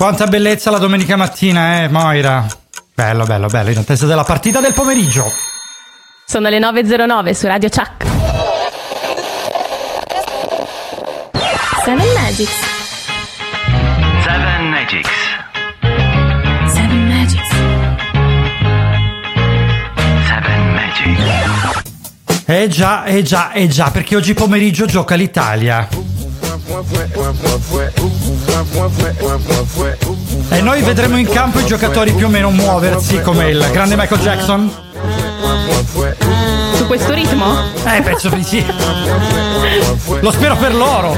Quanta bellezza la domenica mattina, eh, Moira. Bello, bello, bello, in attesa della partita del pomeriggio. Sono le 9.09 su Radio Chuck. Seven Magics. Seven Magics. Seven Magics. Seven Magics. Eh già, eh già, eh già, perché oggi pomeriggio gioca l'Italia. E noi vedremo in campo i giocatori più o meno muoversi come il grande Michael Jackson. Su questo ritmo? Eh, penso di sì. Lo spero per loro.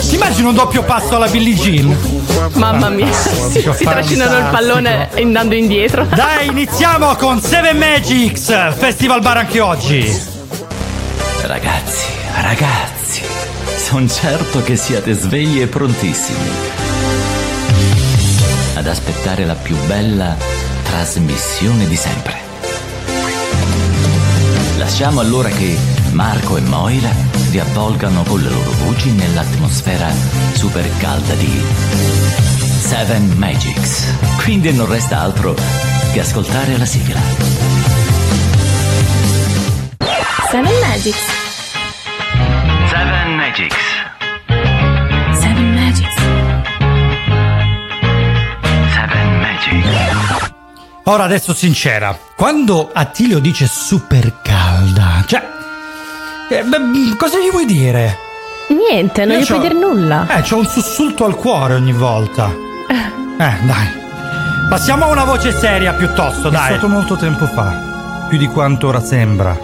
Ti immagini un doppio passo alla Billie Jean? Mamma mia, si, si trascinano il pallone andando indietro. Dai, iniziamo con Seven Magics, Festival Bar anche oggi. Ragazzi, ragazzi, sono certo che siate svegli e prontissimi ad aspettare la più bella trasmissione di sempre. Lasciamo allora che Marco e Moira vi avvolgano con le loro voci nell'atmosfera super calda di Seven Magics. Quindi non resta altro che ascoltare la sigla. Seven Magics. Seven Magics. Seven Magics. Seven Magics. Ora adesso sincera, quando Attilio dice super calda, cioè... eh, beh, cosa gli vuoi dire? Niente, non Io gli puoi dire nulla. Eh, c'ho un sussulto al cuore ogni volta. Eh, dai. Passiamo a una voce seria piuttosto, dai. È stato molto tempo fa, più di quanto ora sembra,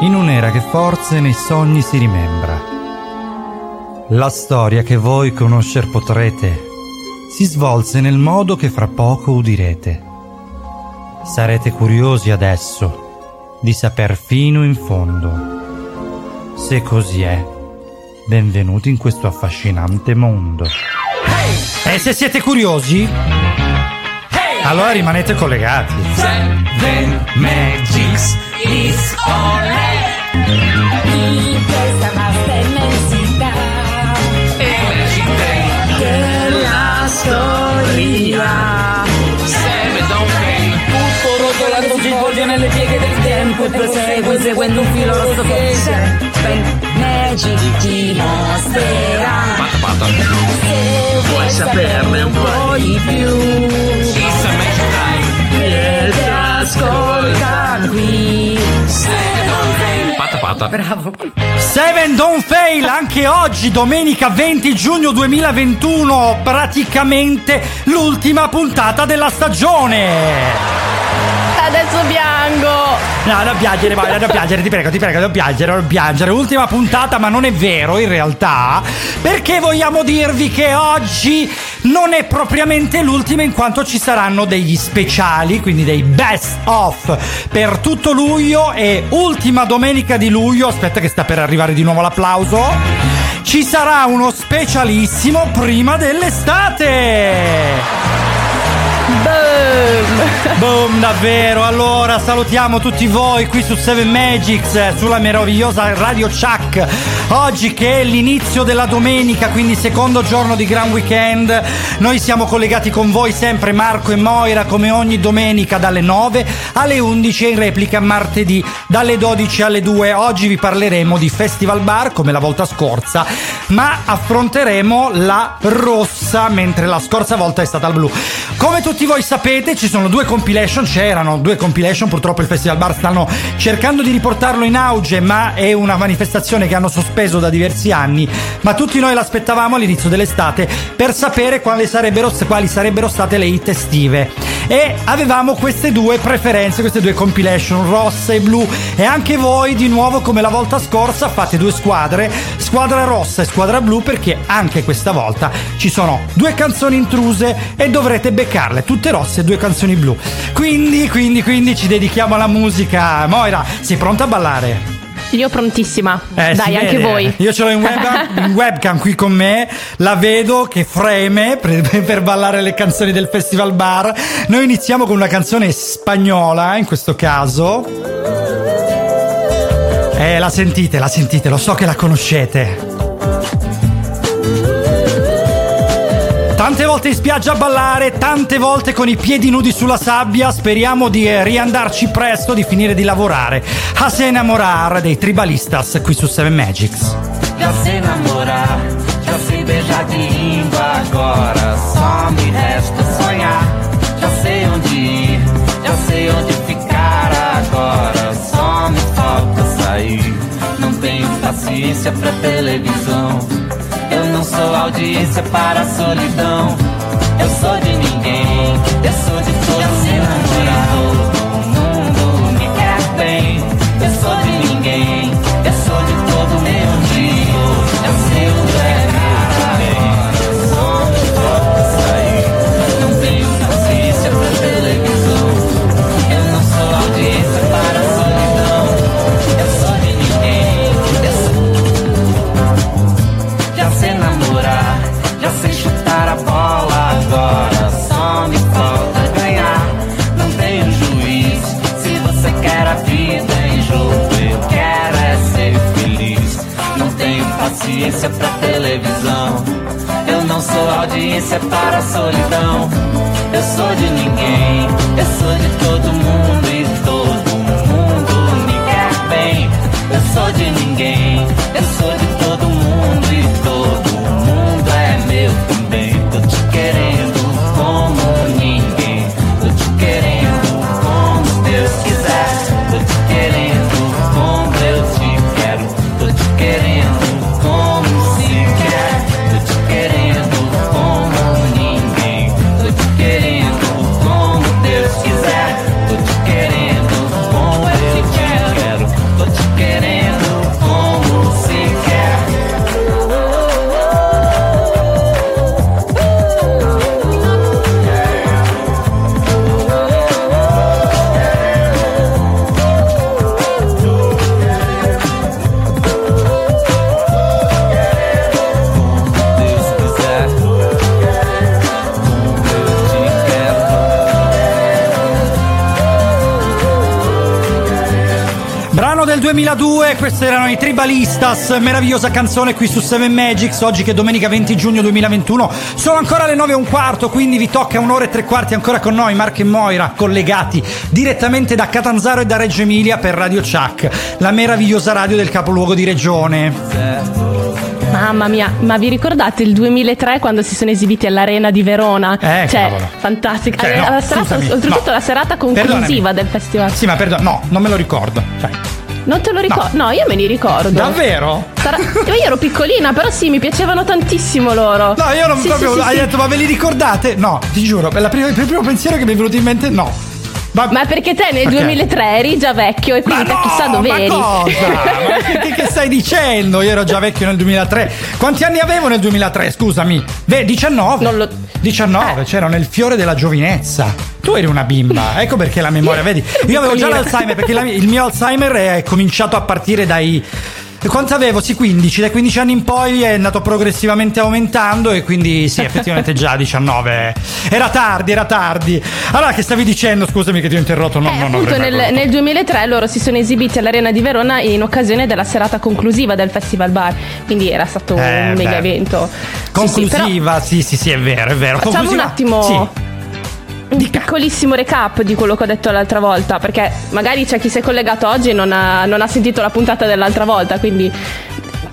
in un'era che forse nei sogni si rimembra. La storia che voi conoscer potrete si svolse nel modo che fra poco udirete. Sarete curiosi adesso di saper fino in fondo. Se così è, benvenuti in questo affascinante mondo. E se siete curiosi, allora rimanete collegati. Seven Magics is on Y storia Seven don't pay. tutto rotolando si svolge nelle pieghe del tempo e prosegue seguendo un filo rosso che Seven Magic ti mostrerà se vuoi saperne un po' di più It's a Magic Time. vieni ascolta qui Seven don't pay. Pata pata. bravo Seven Don't Fail anche oggi, domenica 20 giugno 2021, praticamente l'ultima puntata della stagione. Adesso piango. No, non piangere, vai, non piangere, ti prego, ti prego, non piangere, non piangere. Ultima puntata, ma non è vero in realtà, perché vogliamo dirvi che oggi non è propriamente l'ultima in quanto ci saranno degli speciali, quindi dei best of per tutto luglio e ultima domenica di luglio, aspetta che sta per arrivare di nuovo l'applauso. Ci sarà uno specialissimo prima dell'estate. Boom. Boom, davvero. Allora, salutiamo tutti voi qui su Seven Magics, eh, sulla meravigliosa Radio Chuck. Oggi che è l'inizio della domenica, quindi secondo giorno di Gran Weekend, noi siamo collegati con voi sempre Marco e Moira come ogni domenica dalle 9 alle 11 e in replica martedì dalle 12 alle 2. Oggi vi parleremo di Festival Bar come la volta scorsa, ma affronteremo la rossa mentre la scorsa volta è stata il blu. Come tutti voi sapete ci sono due compilation, c'erano due compilation, purtroppo il Festival Bar stanno cercando di riportarlo in auge, ma è una manifestazione che hanno sospeso da diversi anni, ma tutti noi l'aspettavamo all'inizio dell'estate per sapere quali sarebbero, quali sarebbero state le hit estive. E avevamo queste due preferenze, queste due compilation, rossa e blu, e anche voi di nuovo come la volta scorsa fate due squadre, squadra rossa e squadra blu, perché anche questa volta ci sono due canzoni intruse e dovrete beccarle, tutte rosse e due canzoni blu. Quindi, quindi, quindi ci dedichiamo alla musica. Moira, sei pronta a ballare? Io prontissima. Eh, Dai, anche vede. voi. Io ce l'ho in webcam, in webcam qui con me, la vedo che freme per, per ballare le canzoni del Festival Bar. Noi iniziamo con una canzone spagnola, in questo caso. Eh, la sentite, la sentite, lo so che la conoscete. Tante volte in spiaggia a ballare, tante volte con i piedi nudi sulla sabbia. Speriamo di eh, riandarci presto, di finire di lavorare. A se enamorar dei tribalistas qui su Seven Magics. Já sei namorar, já sei beijar de língua agora. Só me resta sonhar. Já sei onde ir, já sei onde ficar agora. Só me falta sair. Não tenho paciência pra televisão. Não sou audiência para a solidão. Eu sou de ninguém, eu sou de todo paciência pra televisão. Eu não sou audiência para a solidão. Eu sou de ninguém, eu sou de todo mundo e todo mundo me quer bem. Eu sou de ninguém, 2002, questi erano i Tribalistas, meravigliosa canzone qui su 7 Magics, oggi che è domenica 20 giugno 2021, sono ancora le 9 e un quarto, quindi vi tocca un'ora e tre quarti ancora con noi, Marco e Moira, collegati direttamente da Catanzaro e da Reggio Emilia per Radio Chuck, la meravigliosa radio del capoluogo di regione. Mamma mia, ma vi ricordate il 2003 quando si sono esibiti all'Arena di Verona? Eh, cioè, cavolo. fantastica. Cioè, no, serata- oltretutto no. la serata conclusiva Perdonami. del festival. Sì, ma perdono, no, non me lo ricordo. Cioè, Non te lo ricordo? No. io me li ricordo. davvero? Sarà- Io ero piccolina, però sì, mi piacevano tantissimo loro. No, io non Sì, proprio. sì, hai sì. detto, ma ve li ricordate? No, ti giuro, per la prima- il primo pensiero che mi è venuto in mente, no. Ma, Ma perché te nel Ok. 2003 eri già vecchio e quindi no, chissà dove ma eri. cosa? Ma che, che- stai dicendo? Io ero già vecchio nel 2003. Quanti anni avevo nel 2003? Scusami. Beh, 19. Non lo- 19, Eh. c'ero nel fiore della giovinezza. Tu eri una bimba, ecco perché la memoria, vedi? Io avevo già l'Alzheimer perché la- il mio Alzheimer è cominciato a partire dai quanto avevo? Sì, 15. Dai 15 anni in poi è andato progressivamente aumentando e quindi sì, effettivamente già 19. Era tardi, era tardi. Allora, che stavi dicendo? Scusami che ti ho interrotto. No, Eh, no, no, appunto nel, nel 2003 loro si sono esibiti all'Arena di Verona in occasione della serata conclusiva del Festival Bar, quindi era stato Eh, un mega beh. evento. Sì, sì, però Conclusiva, sì, sì, sì, è vero, è vero. Facciamo Conclusiva- un attimo Sì. Un piccolissimo recap di quello che ho detto l'altra volta, perché magari c'è chi si è collegato oggi e non ha, non ha sentito la puntata dell'altra volta, quindi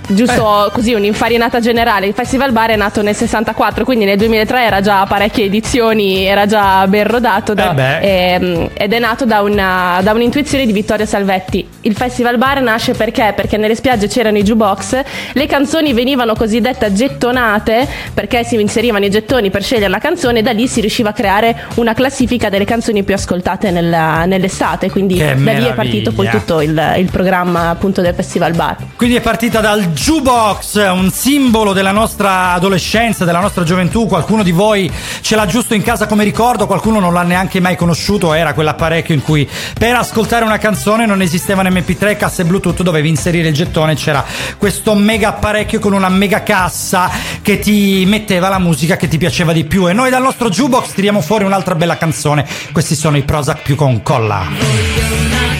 giusto così un'infarinata generale. Il Festival Bar è nato nel 64, quindi nel 2003 era già a parecchie edizioni, era già ben rodato da- Eh ehm, ed è nato da, una- da un'intuizione di Vittorio Salvetti. Il Festival Bar nasce perché? Perché nelle spiagge c'erano i jukebox, le canzoni venivano cosiddette gettonate perché si inserivano i gettoni per scegliere la canzone e da lì si riusciva a creare una classifica delle canzoni più ascoltate nella- nell'estate, quindi Che da lì è partito poi meraviglia. tutto il, il programma appunto del Festival Bar. Quindi è partita dal jukebox, un simbolo della nostra adolescenza, della nostra gioventù. Qualcuno di voi ce l'ha giusto in casa come ricordo, qualcuno non l'ha neanche mai conosciuto. Era quell'apparecchio in cui per ascoltare una canzone non esistevano MP3, casse Bluetooth, dovevi inserire il gettone. C'era questo mega apparecchio con una mega cassa che ti metteva la musica che ti piaceva di più. E noi dal nostro jukebox tiriamo fuori un'altra bella canzone. Questi sono i Prozac più con colla.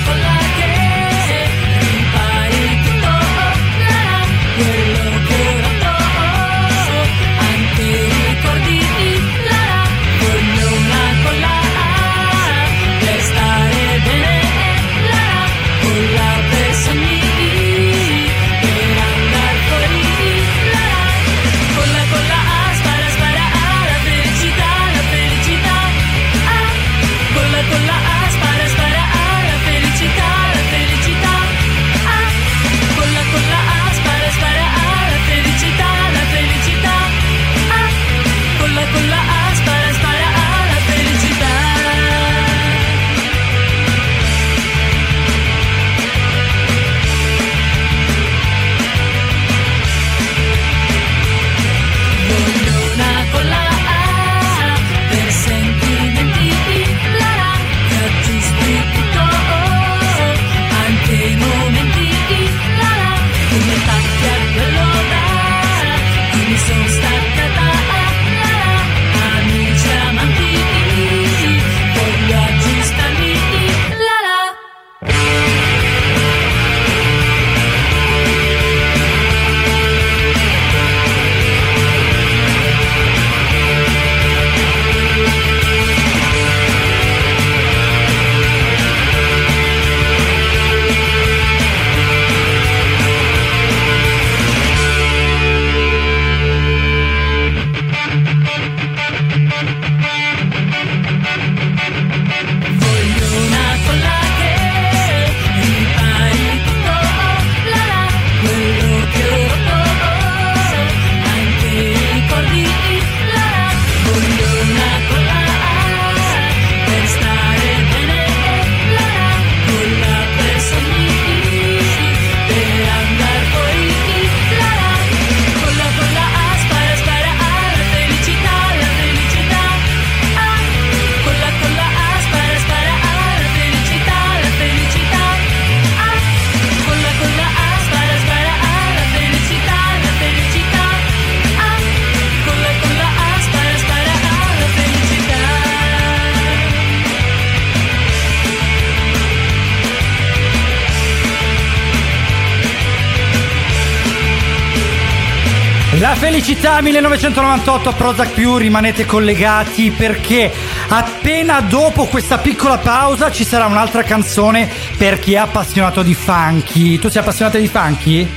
Felicità 1998 a Prozac più rimanete collegati perché appena dopo questa piccola pausa ci sarà un'altra canzone per chi è appassionato di funky. Tu sei appassionato di funky?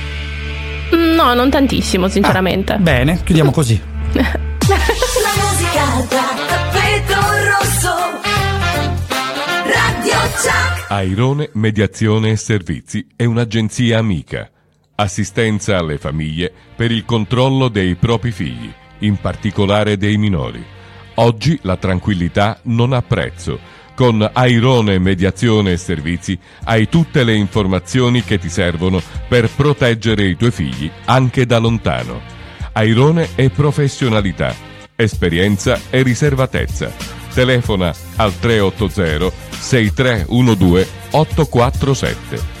No, non tantissimo, sinceramente. Bene, chiudiamo così. La musica da tappeto rosso. Radio Chuck. Airone Mediazione e Servizi è un'agenzia amica. Assistenza alle famiglie per il controllo dei propri figli, in particolare dei minori. Oggi la tranquillità non ha prezzo. Con Airone Mediazione e Servizi hai tutte le informazioni che ti servono per proteggere i tuoi figli anche da lontano. Airone è professionalità, esperienza e riservatezza. Telefona al 380 6312 847.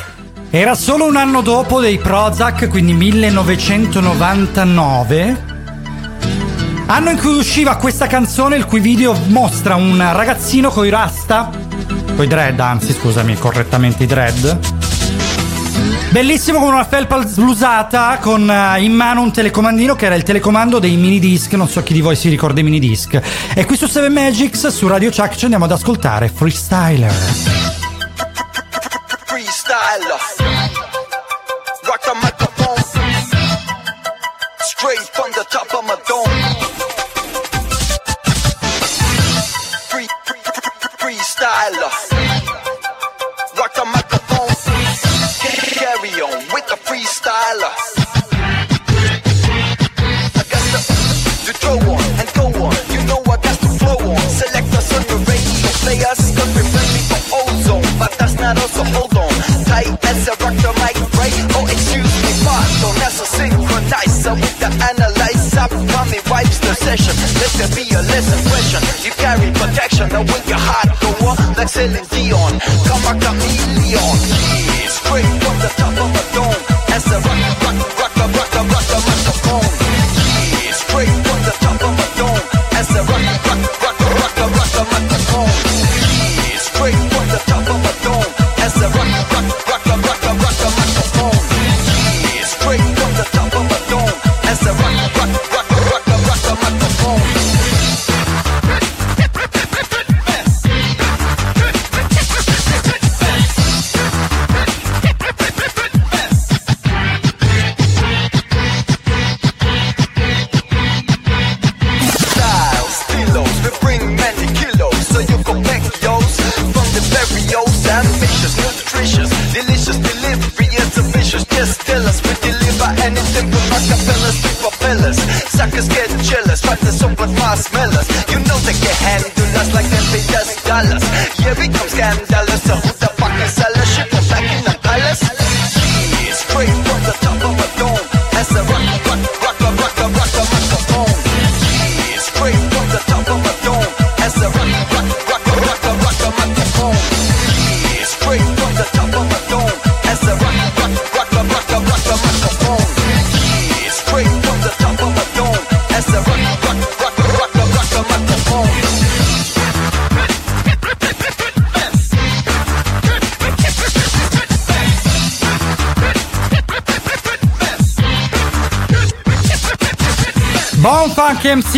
Era solo un anno dopo dei Prozac, quindi 1999. Anno in cui usciva questa canzone, il cui video mostra un ragazzino coi rasta. Coi dread, anzi, scusami, correttamente i dread. Bellissimo con una felpa blusata, con eh, in mano un telecomandino che era il telecomando dei mini disc. Non so chi di voi si ricorda i mini disc. E qui su 7 Magics, su Radio Chuck, ci andiamo ad ascoltare Freestyler. freestyler. Top of my dome.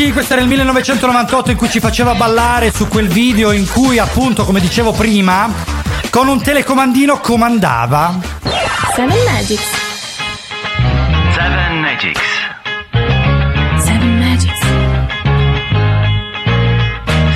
MC, questo era il 1998 in cui ci faceva ballare su quel video in cui appunto, come dicevo prima, con un telecomandino comandava. Seven Magics. Seven Magics. Seven Magics.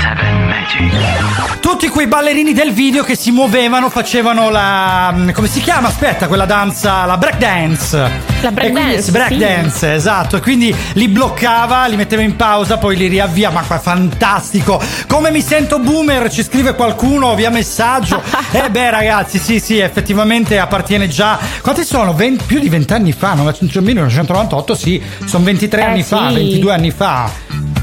Seven Magics. tutti quei ballerini del video che si muovevano, facevano la. mm, come si chiama? Aspetta, quella danza, la break dance. La break E quindi- dance, break sì. dance, esatto. E quindi li bloccava, li metteva in pausa, poi li riavvia. Ma qua è fantastico. Come mi sento boomer? Ci scrive qualcuno via messaggio. eh beh, ragazzi, sì, sì, effettivamente appartiene già. Quanti sono? 20 più di 20 anni fa, 1998, sì, sono 23 Eh, anni fa, sì. 22 anni fa.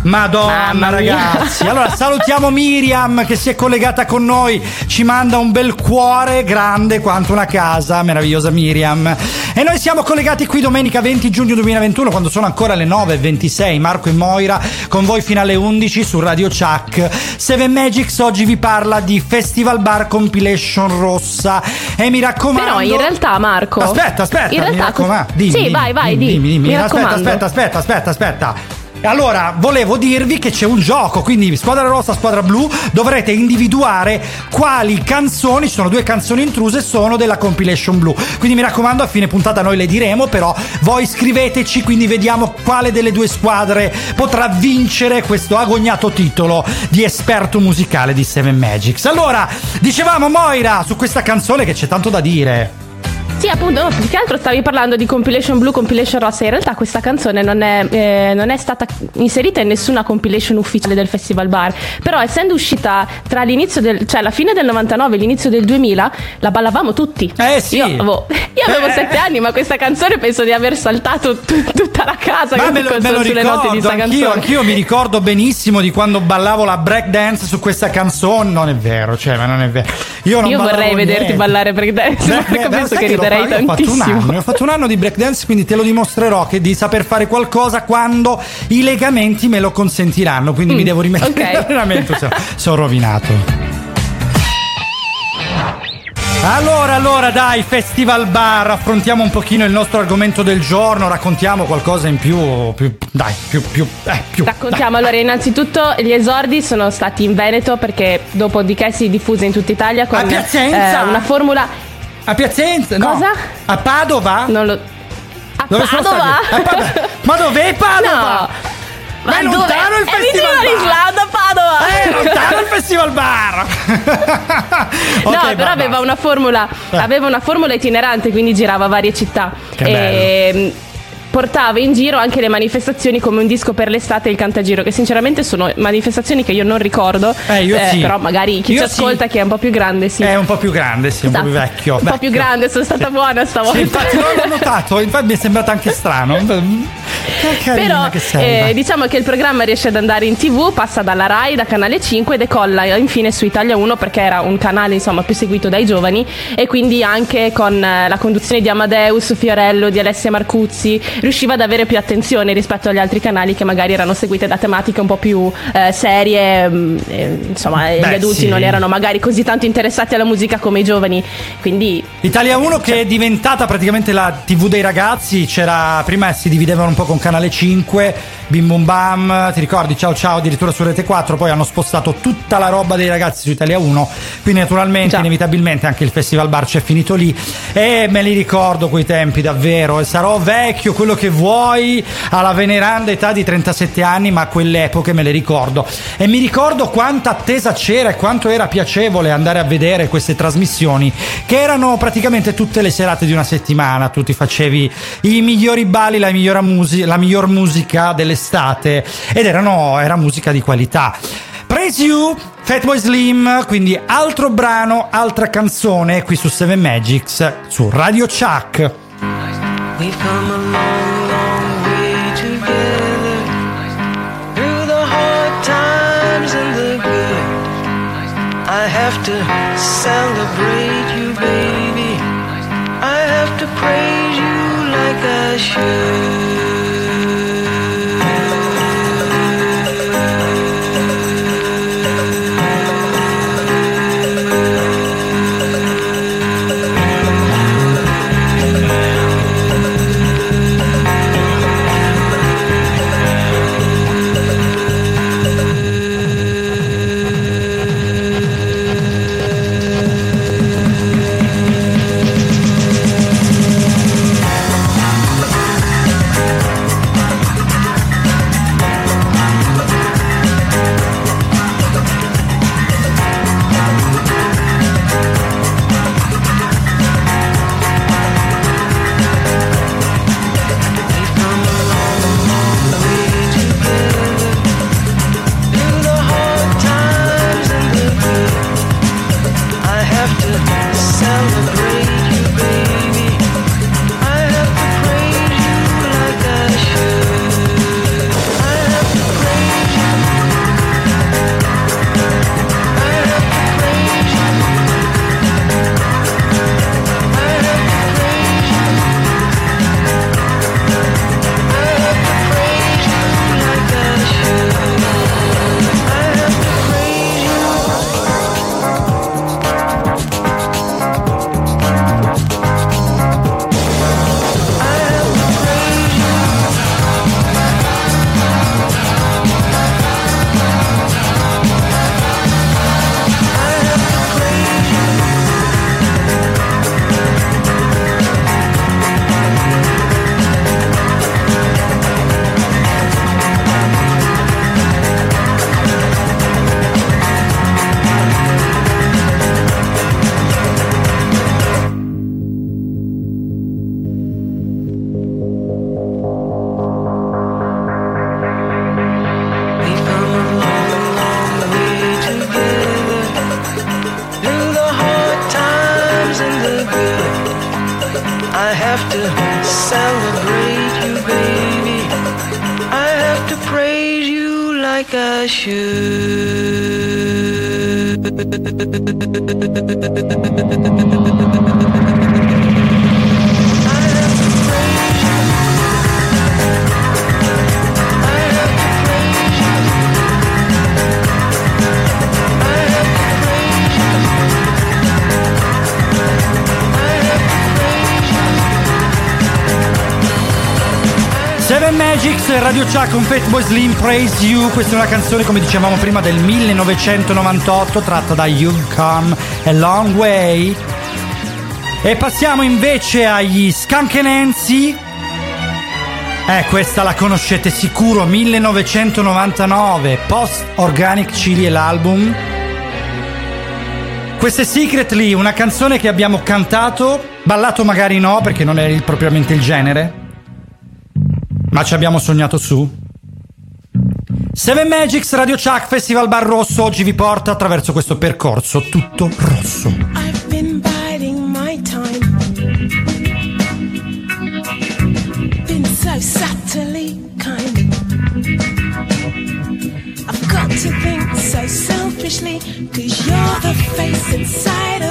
Madonna, Mamma mia. ragazzi. Allora, salutiamo Miriam che si è collegata con noi. Ci manda un bel cuore grande quanto una casa. Meravigliosa Miriam. E noi siamo collegati qui domenica 20 giugno 2021, quando sono ancora le 9.26. Marco e Moira con voi fino alle 11 su Radio Chuck. Seven Magics oggi vi parla di Festival Bar Compilation Rossa. E mi raccomando. Però in realtà, Marco. Aspetta, aspetta, In mi realtà, raccomando. cos- Dimmi, sì, vai, vai, dimmi, di. dimmi, dimmi. Mi Aspetta, aspetta, aspetta, aspetta, aspetta. Allora, volevo dirvi che c'è un gioco, quindi squadra rossa, squadra blu, dovrete individuare quali canzoni, ci sono due canzoni intruse, sono della compilation blu. Quindi mi raccomando, a fine puntata noi le diremo, però voi scriveteci, quindi vediamo quale delle due squadre potrà vincere questo agognato titolo di esperto musicale di Seven Magics. Allora, dicevamo Moira su questa canzone che c'è tanto da dire. Sì, appunto, più che altro stavi parlando di compilation blu, compilation rossa. In realtà questa canzone non è, eh, non è stata inserita in nessuna compilation ufficiale del Festival Bar. Però essendo uscita tra l'inizio del, cioè la fine del 99 e l'inizio del 2000, la ballavamo tutti. Eh sì. Io avevo, io avevo Eh. sette anni, ma questa canzone penso di aver saltato tu- tutta la casa Ma con- me lo, me lo sulle note di ricordo, questa anch'io, canzone. anch'io mi ricordo benissimo di quando ballavo la break dance su questa canzone. Non è vero, cioè, ma non è vero. Io, non Io vorrei ballavo vederti niente. ballare breakdance, Beh, beh, penso che che fa- io Ho fatto un tantissimo. anno, ho fatto un anno di breakdance, quindi te lo dimostrerò che di saper fare qualcosa quando i legamenti me lo consentiranno. Quindi mi devo rimettere Mm, ok. in allenamento. Sono, sono rovinato. Allora, allora, dai, Festival Bar, affrontiamo un pochino il nostro argomento del giorno, raccontiamo qualcosa in più, più dai, più, più, eh, più. Raccontiamo allora, innanzitutto gli esordi sono stati in Veneto perché dopodiché si diffuse in tutta Italia con eh, una formula. A Piacenza? No. Cosa? A Padova? Non lo. A Dove Padova? A Padova. Ma dov'è Padova? No. Ma è dove? lontano il È Festival Bar. all'Islanda, Padova! Eh, lontano il Festival Bar! no, però va, aveva una formula, Eh. aveva una formula itinerante, quindi girava varie città. Che e mh, portava in giro anche le manifestazioni come un disco per l'estate e il cantagiro, che sinceramente sono manifestazioni che io non ricordo. Eh, io sì. Però magari chi Io ci ascolta, sì. che è un po' più grande, sì. È un po' più grande, sì, un po' più Esatto. vecchio. Un po' più vecchio. grande, sono stata buona stavolta. Sì, infatti non l'ho notato, infatti mi è sembrato anche strano. Che Però che eh, diciamo che il programma riesce ad andare in tv, passa dalla Rai, da Canale 5 e decolla infine su Italia 1 perché era un canale insomma più seguito dai giovani e quindi anche con eh, la conduzione di Amadeus, Fiorello, di Alessia Marcuzzi riusciva ad avere più attenzione rispetto agli altri canali che magari erano seguite da tematiche un po' più eh, serie, mm, eh, insomma Beh, gli adulti sì. non erano magari così tanto interessati alla musica come i giovani, quindi Italia 1 che è diventata praticamente la TV dei ragazzi, c'era prima si dividevano un po' con Canale 5, Bim Bum Bam, ti ricordi? Ciao Ciao addirittura su Rete 4, poi hanno spostato tutta la roba dei ragazzi su Italia 1, quindi naturalmente Già. inevitabilmente anche il Festival Bar c'è finito lì. E me li ricordo quei tempi davvero. E sarò vecchio quello che vuoi alla veneranda età di 37 anni, ma quelle epoche me le ricordo. E mi ricordo quanta attesa c'era e quanto era piacevole andare a vedere queste trasmissioni che erano praticamente tutte le serate di una settimana, tu ti facevi i migliori balli, la miglior, musi- la miglior musica dell'estate ed erano, era musica di qualità. Praise You, Fatboy Slim, quindi altro brano, altra canzone qui su Seven Magics su Radio Chuck. We've come a long, way together through times and the good. I have to celebrate you, baby. I have to praise you like I have Thank you. Magics, Radio Chuck con Fatboy Slim, Praise You. Questa è una canzone, come dicevamo prima, del 1998, tratta da You've Come a Long Way. E passiamo invece agli Nancy. Eh, questa la conoscete sicuro, 1999, Post Organic Chili è l'album. Questa è Secretly, una canzone che abbiamo cantato, ballato magari no, perché non è propriamente il genere. Ma ci abbiamo sognato su. Seven Magics Radio Chuck Festival Bar Rosso oggi vi porta attraverso questo percorso tutto rosso. I've been biding my time. Been so subtly kind. I've got to think so selfishly, cause you're the face inside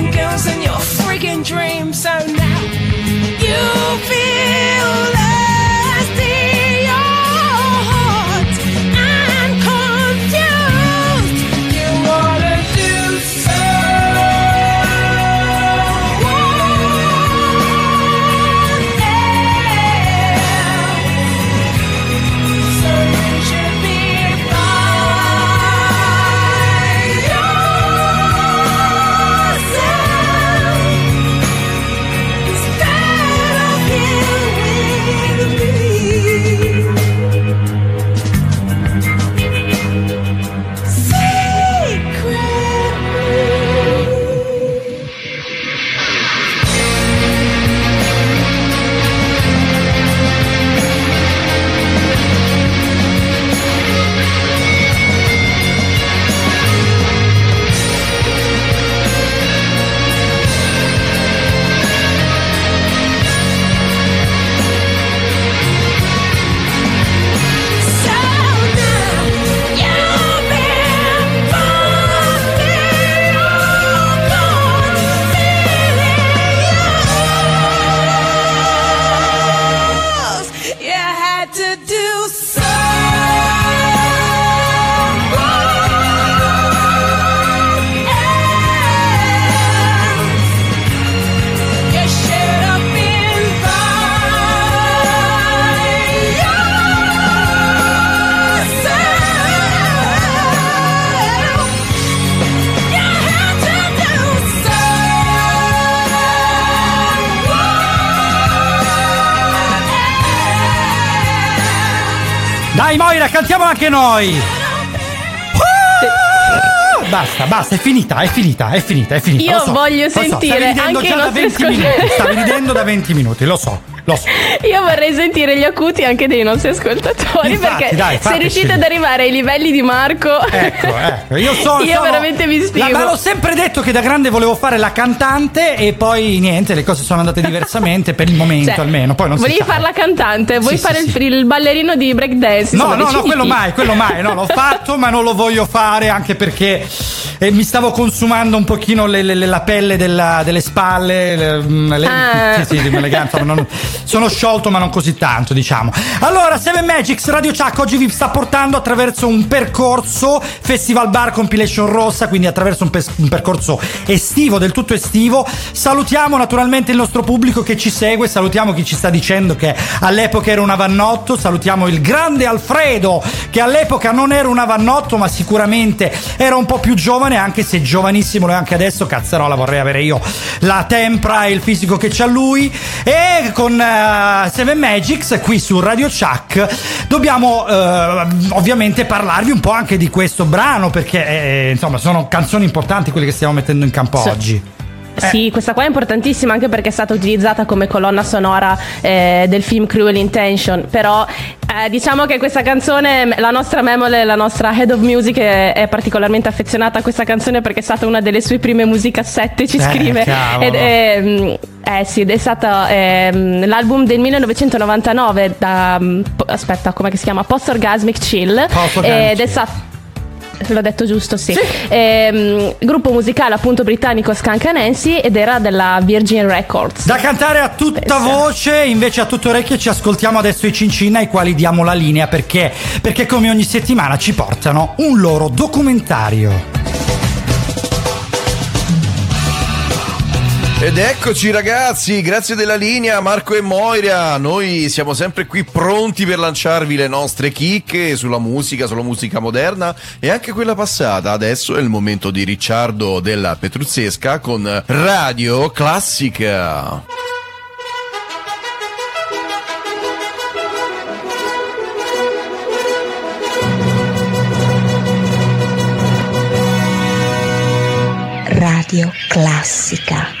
and girls and your freaking dreams. So now you feel feelings. You had to do Dai Moira, cantiamo anche noi! basta, basta, è finita, è finita, è finita, è finita. Io lo so, voglio lo so, sentire stavi ridendo anche già i da nostri 20 minuti, ascoltatori. stavi ridendo da 20 minuti, lo so, so. Io vorrei sentire gli acuti anche dei nostri ascoltatori Infatti, perché dai, se riuscite ad arrivare ai livelli di Marco, Ecco, ecco, io sono. io sono- veramente vi stimo. La- ma l'ho sempre detto che da grande volevo fare la cantante e poi niente, le cose sono andate diversamente per il momento Cioè, almeno. Poi non si volevi sa. fare la cantante, vuoi Sì, fare sì, il, il ballerino di breakdance? No, no, no, quello mai, quello mai, no, l'ho fatto, ma non lo voglio fare anche perché eh, mi stavo consumando un pochino le- le- le- la pelle della- delle spalle, le, mm, le- Ah. sì, sì, le gambe, insomma, non- sono sciolto ma non così tanto, diciamo. Allora, Seven Magics Radio Chuck oggi vi sta portando attraverso un percorso Festival Bar Compilation Rossa, quindi attraverso un, pes- un percorso estivo, del tutto estivo. Salutiamo naturalmente il nostro pubblico che ci segue, salutiamo chi ci sta dicendo che all'epoca era un avannotto, salutiamo il grande Alfredo che all'epoca non era un avannotto ma sicuramente era un po' più giovane anche se giovanissimo lo è anche adesso, cazzarola vorrei avere io la tempra e il fisico che c'ha lui e con eh, Seven Magics qui su Radio Chuck dobbiamo eh, ovviamente parlarvi un po' anche di questo brano perché eh, insomma sono canzoni importanti quelle che stiamo mettendo in campo Sì. oggi. Sì, questa qua è importantissima anche perché è stata utilizzata come colonna sonora eh, del film Cruel Intention, però eh, diciamo che questa canzone, la nostra Memole, la nostra Head of Music è, è particolarmente affezionata a questa canzone perché è stata una delle sue prime musicassette, ci Eh, scrive. cavolo. Ed è, mm, eh sì, ed è stata ehm, l'album del 1999 da, mm, aspetta, come si chiama? Post Orgasmic Chill. Post-Orgasmic ed è Chill. L'ho detto giusto, sì. Ehm, gruppo musicale appunto britannico Scancanensi ed era della Virgin Records. Da cantare a tutta Pensa. voce, invece a tutte orecchie ci ascoltiamo adesso i Cincin ai quali diamo la linea perché, perché come ogni settimana ci portano un loro documentario. Ed eccoci ragazzi, grazie della linea Marco e Moira, noi siamo sempre qui pronti per lanciarvi le nostre chicche sulla musica, sulla musica moderna e anche quella passata. Adesso è il momento di Ricciardo della Petruzzesca con Radio Classica. Radio Classica.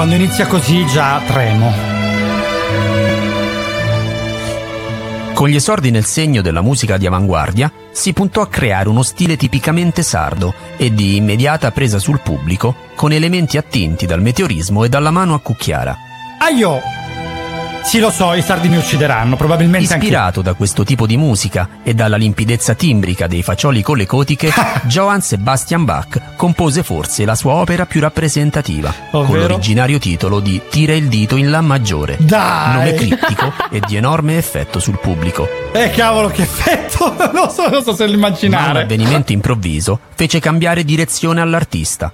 Quando inizia così già tremo. Con gli esordi nel segno della musica di avanguardia, si puntò a creare uno stile tipicamente sardo e di immediata presa sul pubblico, con elementi attinti dal meteorismo e dalla mano a cucchiara. Aio! Sì, lo so, i sardi mi uccideranno, probabilmente anche. Ispirato da questo tipo di musica e dalla limpidezza timbrica dei fagioli con le cotiche, Johann Sebastian Bach compose forse la sua opera più rappresentativa, con Ovvero? l'originario titolo di Tira il dito in La maggiore. Dai! Nome criptico e di enorme effetto sul pubblico. Eh, cavolo, che effetto! Non so, non so se Ma un l'immaginare. avvenimento improvviso fece cambiare direzione all'artista.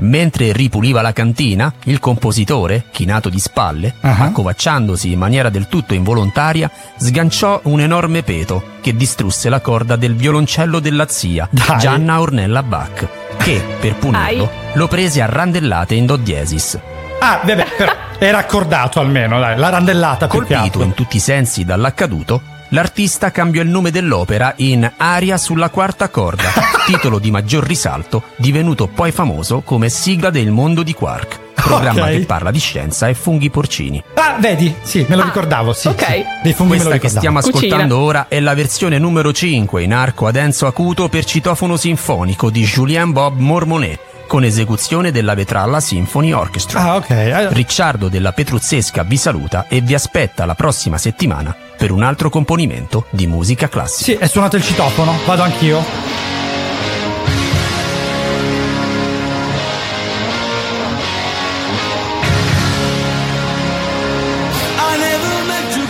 Mentre ripuliva la cantina, il compositore, chinato di spalle, Ah. accovacciandosi in maniera del tutto involontaria, sganciò un enorme peto che distrusse la corda del violoncello della zia, Dai. Gianna Ornella Bach, che, per punirlo, lo prese a randellate in do diesis. Ah, vabbè, però era accordato almeno, dai, la randellata Colpito in tutti i sensi dall'accaduto, l'artista cambiò il nome dell'opera in Aria sulla quarta corda, titolo di maggior risalto, divenuto poi famoso come sigla del mondo di Quark, programma Ok. che parla di scienza e funghi porcini. Ah, vedi? Sì, me lo ricordavo, sì. ok. sì. Dei funghi me lo Questa che stiamo Cucina. ascoltando ora è la versione numero 5 in arco ad enzo acuto per citofono sinfonico di Julien Bob Mormonet, con esecuzione della Vetralla Symphony Orchestra. Ah, ok. Ricciardo della Petruzzesca vi saluta e vi aspetta la prossima settimana per un altro componimento di musica classica. Sì, è suonato il citofono, vado anch'io.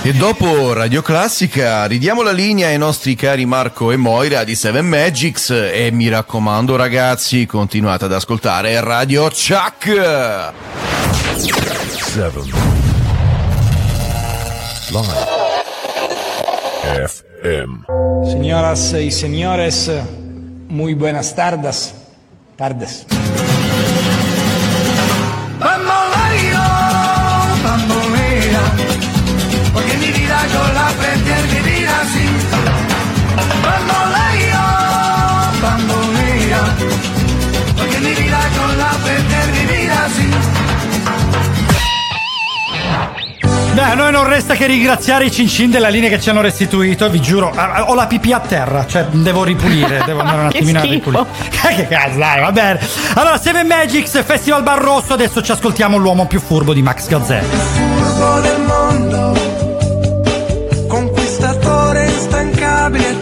E dopo Radio Classica ridiamo la linea ai nostri cari Marco e Moira di Seven Magics e mi raccomando ragazzi continuate ad ascoltare Radio Chuck. Seven. Live. Señoras y señores, muy buenas tardes. Tardes. Beh, a noi non resta che ringraziare i cincin della linea che ci hanno restituito, vi giuro. ah, Ho la pipì a terra, cioè devo ripulire, devo andare un attimino a ripulire. che cazzo, dai, va bene. Allora, Seven Magics, Festival Bar Rosso, adesso ci ascoltiamo l'uomo più furbo di Max Gazzè. furbo del mondo, conquistatore instancabile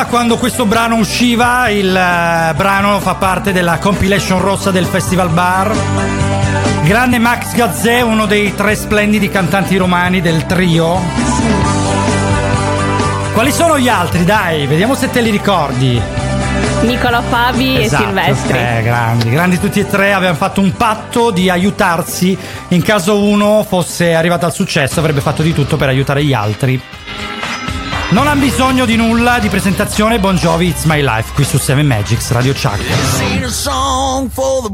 2000 quando questo brano usciva, il eh, brano fa parte della compilation rossa del Festival Bar. Grande Max Gazzè, uno dei tre splendidi cantanti romani del trio. Quali sono gli altri? Dai, vediamo se te li ricordi. Nicola Fabi Esatto, e Silvestri. eh, grandi, grandi tutti e tre. Abbiamo fatto un patto di aiutarsi. In caso uno fosse arrivato al successo, avrebbe fatto di tutto per aiutare gli altri. Non ha bisogno di nulla di presentazione. Bon Jovi, It's My Life, qui su 7 Magics Radio Chuck. Ain't a song for the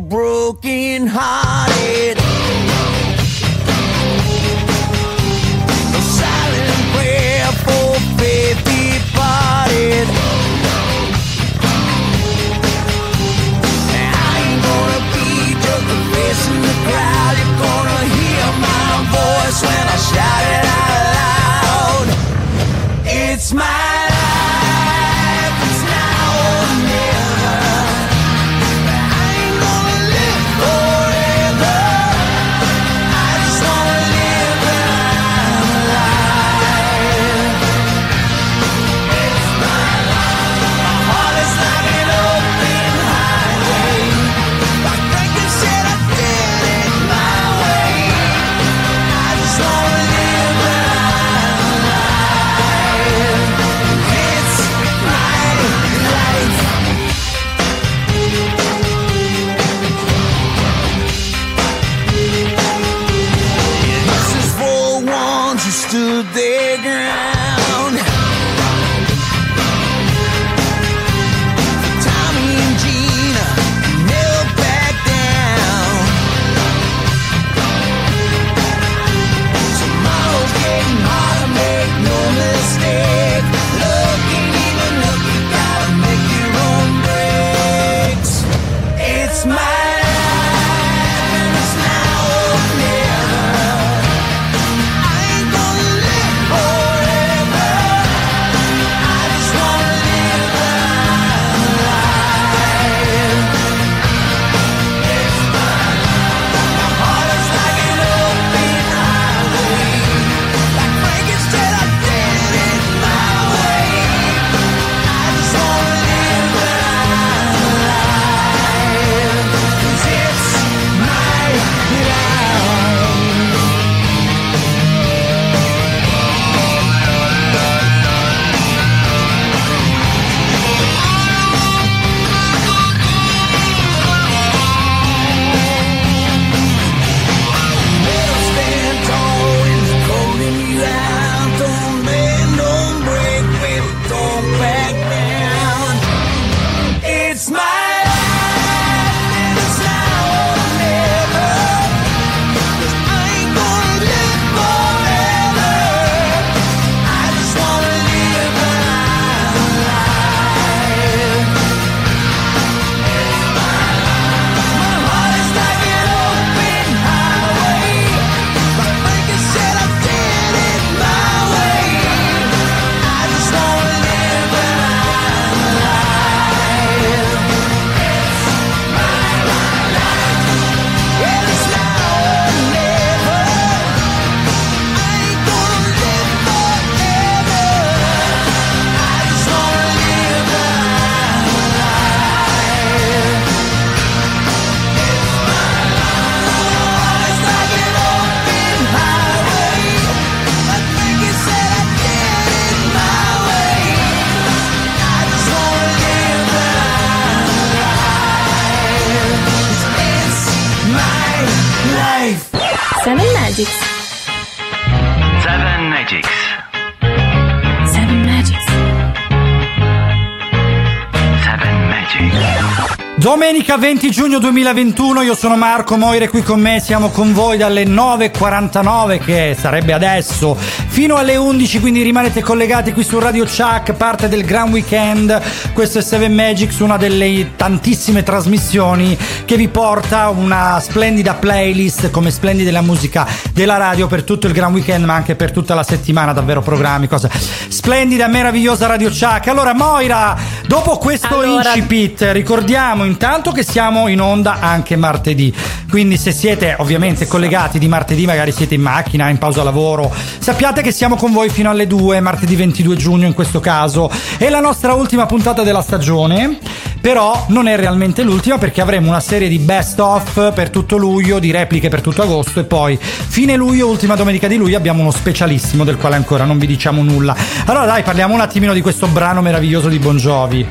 20 giugno 2021, io sono Marco Moire qui con me, siamo con voi dalle 9.49 che sarebbe adesso fino alle 11, quindi rimanete collegati qui su Radio Chuck, parte del Grand Weekend, questo è Seven Magics, una delle tantissime trasmissioni che vi porta una splendida playlist come splendida la musica della radio per tutto il Grand Weekend ma anche per tutta la settimana, davvero programmi, cose splendida, meravigliosa Radio Chuck. Allora Moira, dopo questo Allora- incipit ricordiamo intanto che siamo in onda anche martedì. Quindi se siete ovviamente collegati di martedì, magari siete in macchina, in pausa lavoro, sappiate che siamo con voi fino alle 2, martedì 22 giugno in questo caso. È la nostra ultima puntata della stagione. Però non è realmente l'ultima perché avremo una serie di best of per tutto luglio, di repliche per tutto agosto e poi fine luglio, ultima domenica di luglio abbiamo uno specialissimo del quale ancora non vi diciamo nulla. Allora dai, parliamo un attimino di questo brano meraviglioso di Bon Jovi.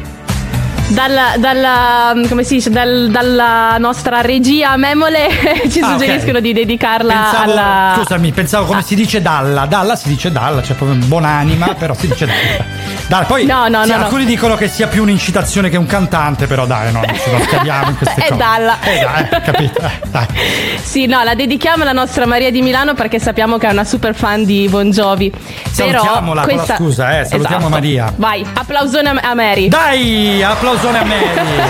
Dalla, dalla, come si dice, dal- dalla nostra regia Memole ci Ah, suggeriscono di dedicarla Pensavo, alla... Scusami, pensavo come si dice Dalla. Dalla si dice Dalla, cioè proprio buonanima, però si dice Dalla. Dai, poi No, no, sì, no, alcuni dicono che sia più un'incitazione che un cantante, però dai, no, non ci scadiamo in queste È cose. Dalla. Eh dai, capito? Eh, dai. Sì, no, la dedichiamo alla nostra Maria di Milano perché sappiamo che è una super fan di Bon Jovi. Però Salutiamola la questa... scusa, eh, salutiamo Esatto. Maria. Vai, applausone a Mary. Dai, applausone a Mary.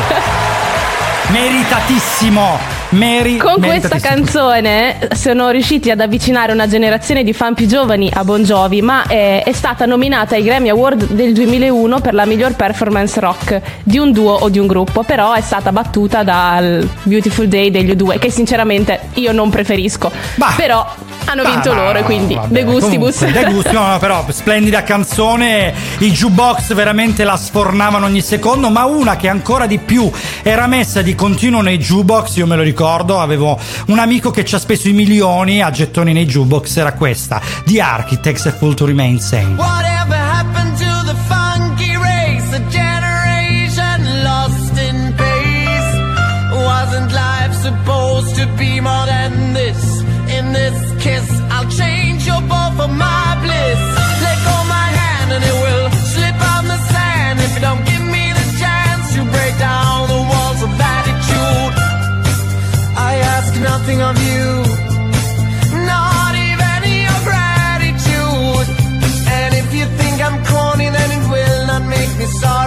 Meritatissimo. Mary Con questa canzone sono riusciti ad avvicinare una generazione di fan più giovani a Bon Jovi, ma è, è stata nominata ai Grammy Award del 2001 per la miglior performance rock di un duo o di un gruppo, però è stata battuta dal Beautiful Day degli U2, che sinceramente io non preferisco. però hanno Bah, vinto bah, loro, quindi vabbè, De Gustibus. comunque, De Gustibus, no, no, però splendida canzone. I jukebox veramente la sfornavano ogni secondo, ma una che ancora di più era messa di continuo nei jukebox, io me lo ricordo, avevo un amico che ci ha speso i milioni a gettoni nei jukebox, era questa, The Architects Full to Remain Sane. Whatever happened to the funky race? A generation lost in pace. Wasn't life supposed to be more than this? In this kiss, I'll change your bow for my nothing of you. Not even your gratitude. And if you think I'm corny, then it will not make me sorry.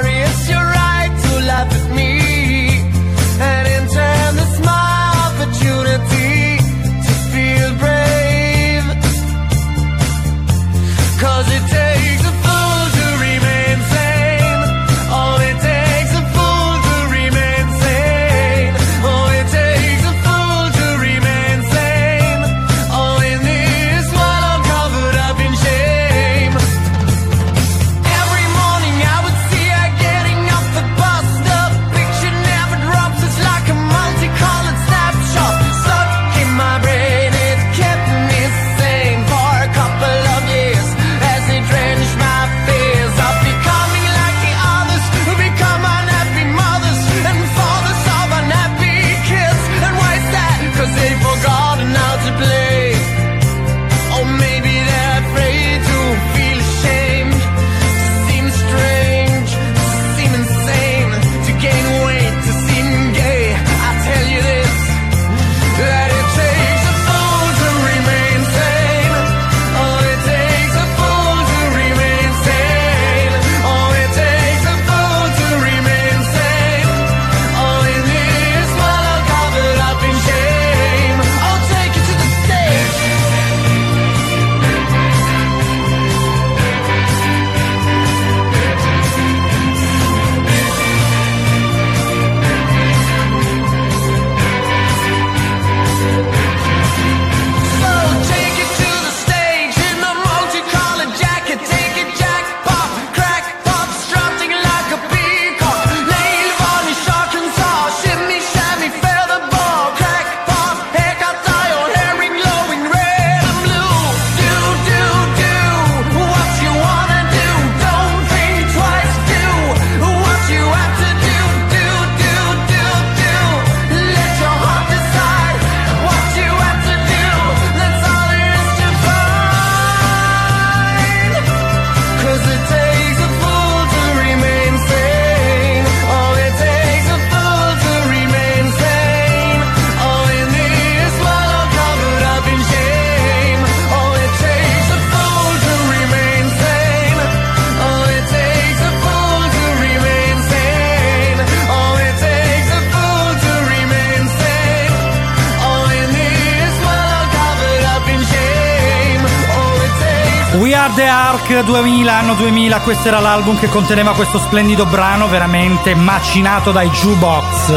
Ark 2000, anno 2000, questo era l'album che conteneva questo splendido brano veramente macinato dai jukebox.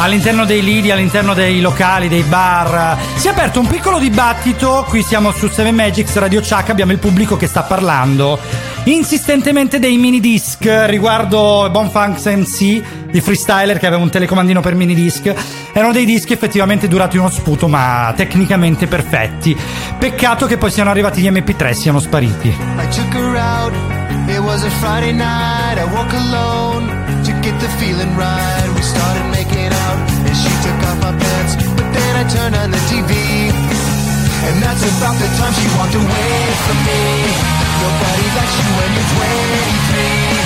All'interno dei lidi, all'interno dei locali, dei bar, si è aperto un piccolo dibattito. Qui siamo su 7 Magics Radio Chuck, abbiamo il pubblico che sta parlando insistentemente dei mini disc riguardo Bon Funks MC di freestyler che aveva un telecomandino per mini disc. Erano dei dischi effettivamente durati uno sputo, ma tecnicamente perfetti. Peccato che poi siano arrivati gli MP3 e siano spariti. I took her out. It was a Friday night. I woke alone to get the feeling right. We started making out, and she took off my pants. But then I turned on the TV, and that's about the time she walked away from me. Nobody likes you when you're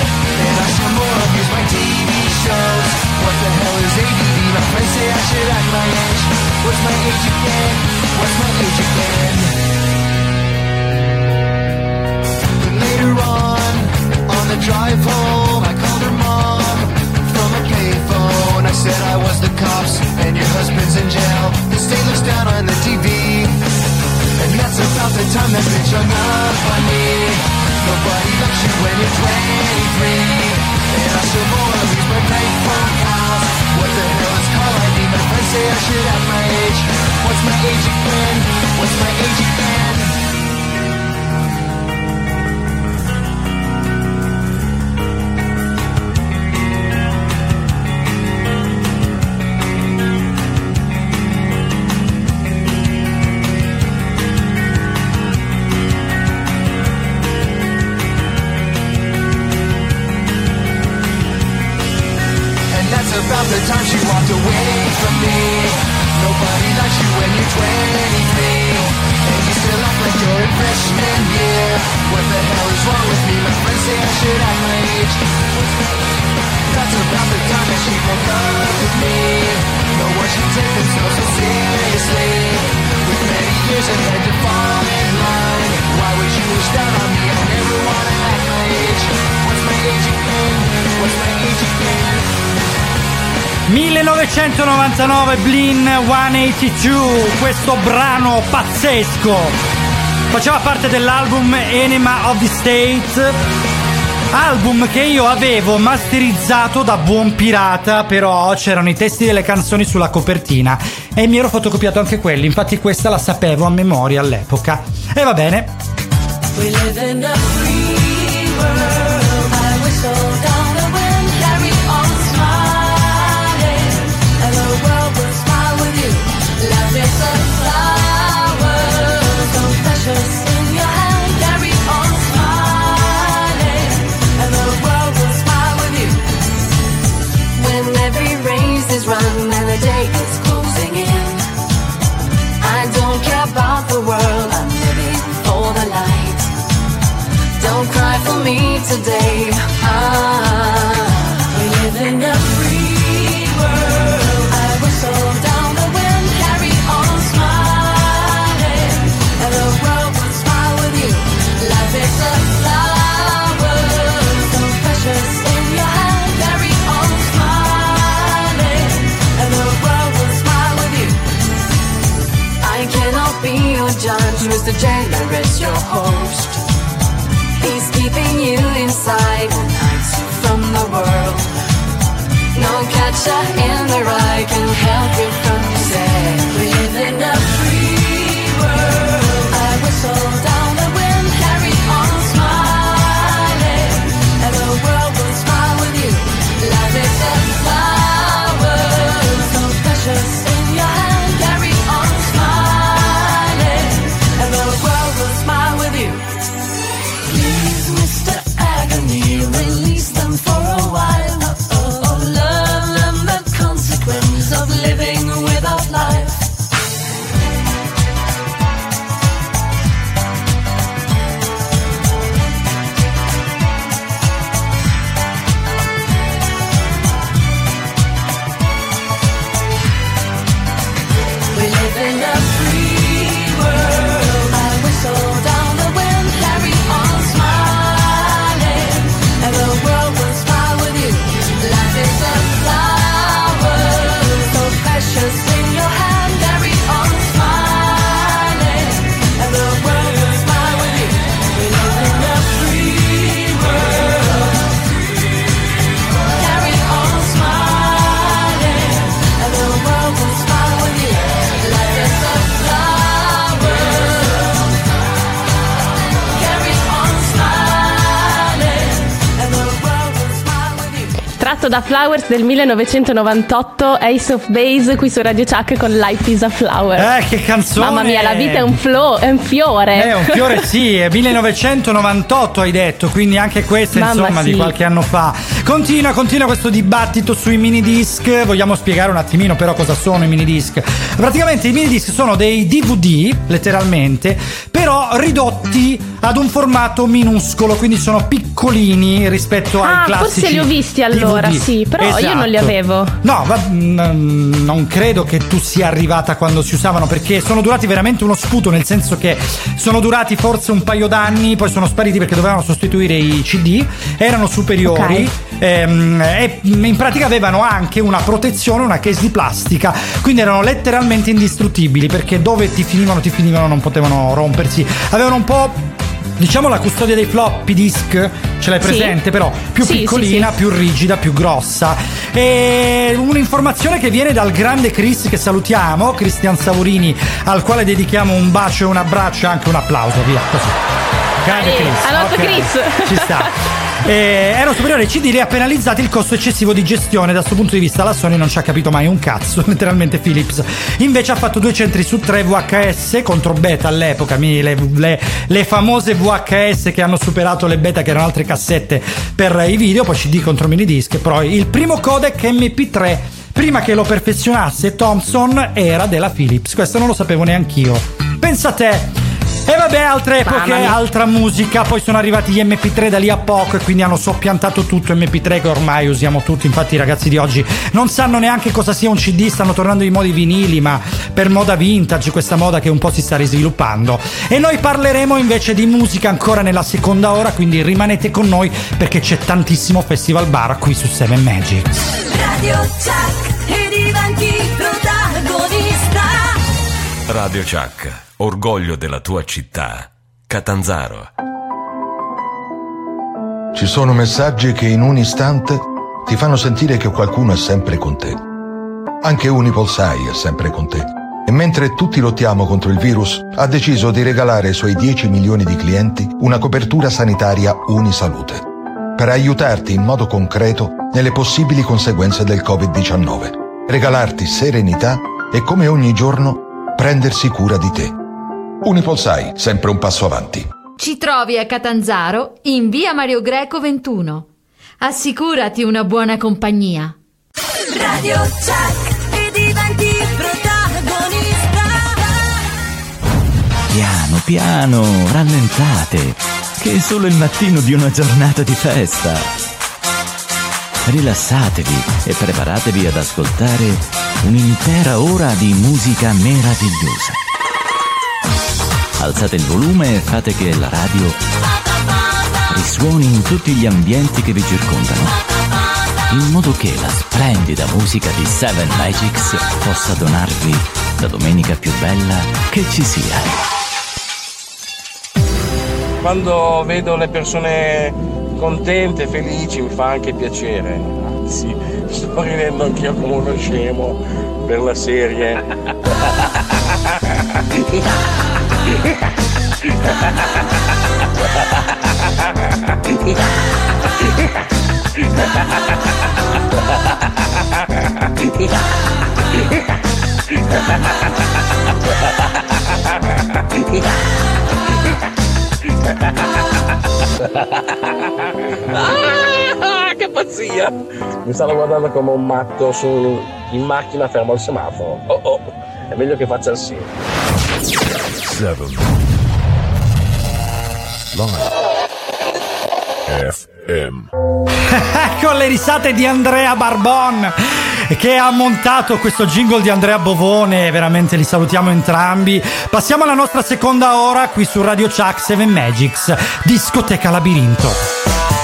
23. And I still more abuse my TV shows. What the hell is ADD? My friends say I should act my age. What's my age again? What's my age again? But later on, on the drive home, I called her mom from a payphone. I said I was the cops and your husband's in jail. The state looks down on the TV. And that's about the time that bitch hung up on me. Nobody loves you when you're 23. And I still more lose my night phone calls. What the hell is call ID? My friends say I should have my age. What's my age again? What's my age again? Walked away from me. Nobody likes you when you're 23. And you still act like you're in freshman year. What the hell is wrong with me? My friends say I should 1999 Blin 182, questo brano pazzesco. Faceva parte dell'album Enema of the State. Album che io avevo masterizzato da buon pirata, però c'erano i testi delle canzoni sulla copertina e mi ero fotocopiato anche quelli, infatti questa la sapevo a memoria all'epoca. E va bene. We live in a free is your host. He's keeping you inside from the world. No catcher in the rye can help you from yourself. We live tratto da Flowers del 1998, Ace of Base qui su Radio Chuck con Life is a Flower. Eh, che canzone! Mamma mia, la vita è un, flo- è un fiore. Eh, un fiore sì, è 1998 hai detto, quindi anche questa Mamma insomma sì. di qualche anno fa. Continua, continua questo dibattito sui mini disc, vogliamo spiegare un attimino però cosa sono i mini disc. Praticamente i mini disc sono dei DVD, letteralmente, però ridotti ad un formato minuscolo, quindi sono piccolini rispetto ai Ah, classici forse li ho visti allora, DVD. Sì, però io non li Esatto. avevo. No, va- mm, non credo che tu sia arrivata quando si usavano perché sono durati veramente uno sputo, nel senso che sono durati forse un paio d'anni, poi sono spariti perché dovevano sostituire i CD, erano superiori. ehm, e in pratica avevano anche una protezione, una case di plastica, quindi erano letteralmente indistruttibili perché dove ti finivano, ti finivano, non potevano rompersi. Avevano un po'. Diciamo la custodia dei floppy disk, ce l'hai Sì. presente però, più Sì, sì, piccolina, sì. più rigida, più grossa. E un'informazione che viene dal grande Chris che salutiamo, Cristian Savorini, al quale dedichiamo un bacio e un abbraccio e anche un applauso, via, così. Grande Dai, Chris. al nostro ok, Chris. Ci sta. Eh, erano superiori ai CD li ha penalizzati il costo eccessivo di gestione. Da questo punto di vista la Sony non ci ha capito mai un cazzo, letteralmente Philips. Invece ha fatto due centri su tre VHS contro beta all'epoca, le, le- le famose VHS che hanno superato le beta che erano altre cassette per i video, poi CD contro mini disc, però il primo codec MP3 prima che lo perfezionasse Thompson era della Philips, questo non lo sapevo neanch'io. Pensa a te. E vabbè, altre epoche, Mamma altra musica, poi sono arrivati gli MP3 da lì a poco e quindi hanno soppiantato tutto MP3 che ormai usiamo tutti, infatti i ragazzi di oggi non sanno neanche cosa sia un CD, stanno tornando i modi vinili, ma per moda vintage, questa moda che un po' si sta risviluppando. E noi parleremo invece di musica ancora nella seconda ora, quindi rimanete con noi perché c'è tantissimo Festival Bar qui su 7 Magic. Radio Chuck e diventi protagonista. Radio Chuck, orgoglio della tua città. Catanzaro. Ci sono messaggi che in un istante ti fanno sentire che qualcuno è sempre con te. Anche Unipolsai è sempre con te. E mentre tutti lottiamo contro il virus, ha deciso di regalare ai suoi 10 milioni di clienti una copertura sanitaria Unisalute, per aiutarti in modo concreto nelle possibili conseguenze del Covid-19, regalarti serenità e come ogni giorno prendersi cura di te. Unipolsai, sempre un passo avanti. Ci trovi a Catanzaro in via Mario Greco 21. Assicurati una buona compagnia. Radio Chuck e diventi protagonista. Piano, piano, rallentate, che è solo il mattino di una giornata di festa. Rilassatevi e preparatevi ad ascoltare un'intera ora di musica meravigliosa. Alzate il volume e fate che la radio risuoni in tutti gli ambienti che vi circondano, in modo che la splendida musica di Seven Magics possa donarvi la domenica più bella che ci sia. Quando vedo le persone contente, felici, mi fa anche piacere. Anzi, sto ridendo anch'io come uno scemo per la serie. Ah, che pazzia! Mi stanno guardando come un matto su, in macchina fermo al semaforo. Oh oh, è meglio che faccia il sì. 7. FM. con le risate di Andrea Barbon che ha montato questo jingle di Andrea Bovone veramente li salutiamo entrambi passiamo alla nostra seconda ora qui su Radio Chuck 7 Magics discoteca labirinto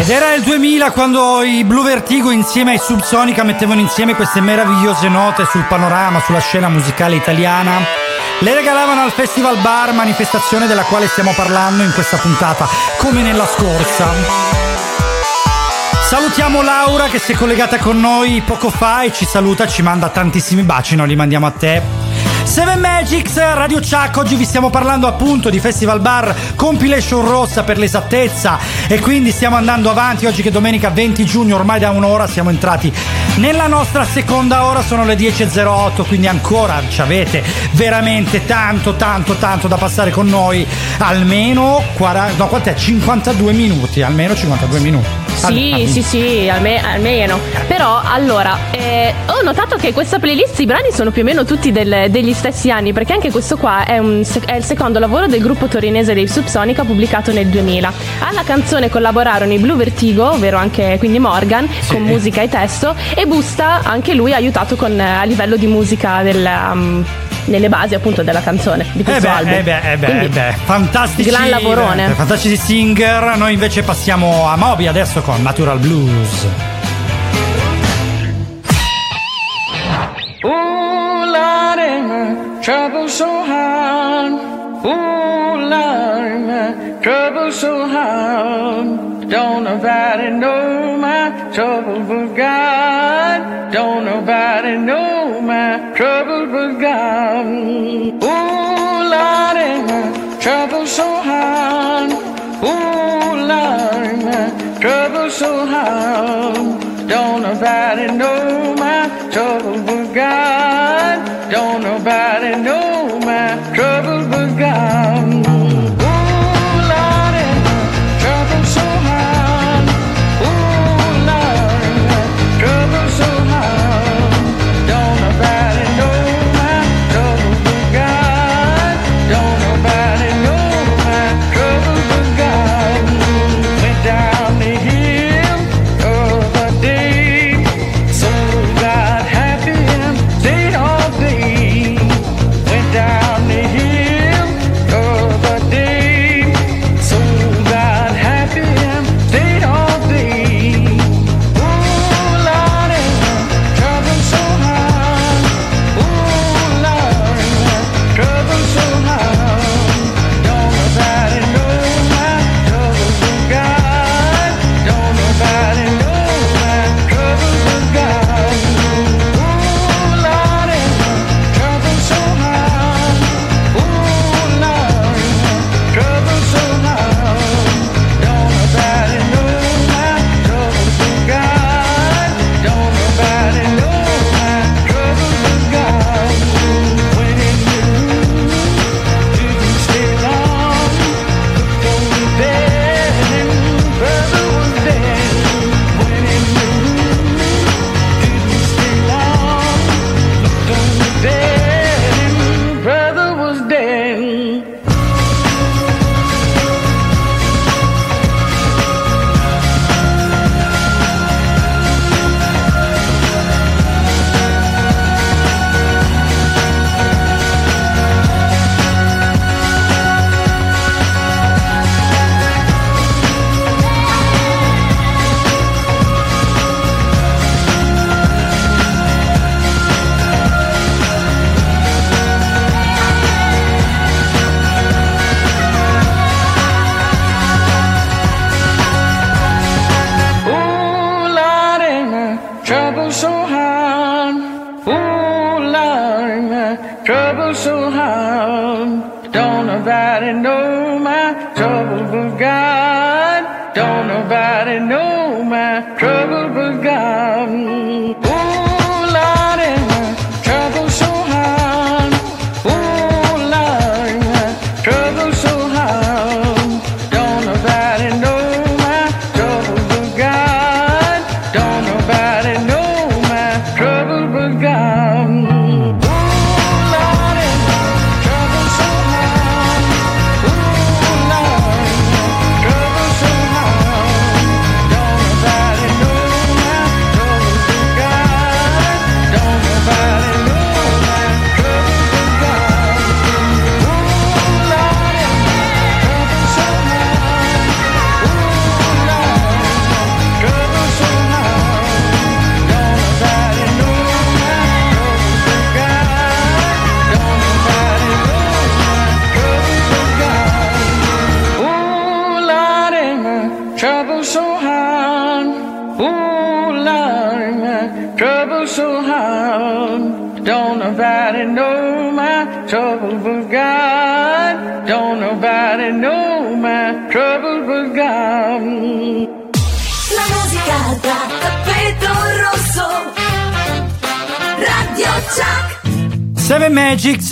Ed era il 2000 quando i Blue Vertigo insieme ai Subsonica mettevano insieme queste meravigliose note sul panorama, sulla scena musicale italiana. Le regalavano al Festival Bar, manifestazione della quale stiamo parlando in questa puntata, come nella scorsa. Salutiamo Laura che si è collegata con noi poco fa e ci saluta, ci manda tantissimi baci, noi li mandiamo a te. Seven Magics, Radio Chuck, oggi vi stiamo parlando appunto di Festival Bar Compilation Rossa per l'esattezza. E quindi stiamo andando avanti. Oggi che domenica 20 giugno, ormai da un'ora siamo entrati nella nostra seconda ora, sono le 10.08 quindi ancora ci avete veramente tanto tanto tanto da passare con noi, almeno 40, no quant'è? 52 minuti, almeno 52 minuti. Sì, Al- sì, sì, alme- almeno. Però, allora, eh, ho notato che questa playlist, i brani sono più o meno tutti del- degli stessi anni, perché anche questo qua è, un è il secondo lavoro del gruppo torinese dei Subsonica pubblicato nel 2000. Alla canzone collaborarono i Blue Vertigo, ovvero anche quindi Morgan, con musica e testo, e Busta, anche lui, ha aiutato con, a livello di musica del, um, nelle basi appunto della canzone di Eh questo beh, album. eh beh, eh beh, Quindi, eh beh, fantastici. gran lavorone. eh, Fantastici singer. Noi invece passiamo a Moby adesso con Natural Blues. Ooh, Lordy, my trouble so hard. Ooh, Lordy, my trouble so hard. Don't nobody know my trouble but God. Don't nobody know my trouble but God. Ooh, Lordy, my trouble so hard. Ooh, Lordy, my trouble so hard. Don't nobody know my trouble but God. Don't nobody know my trouble but God.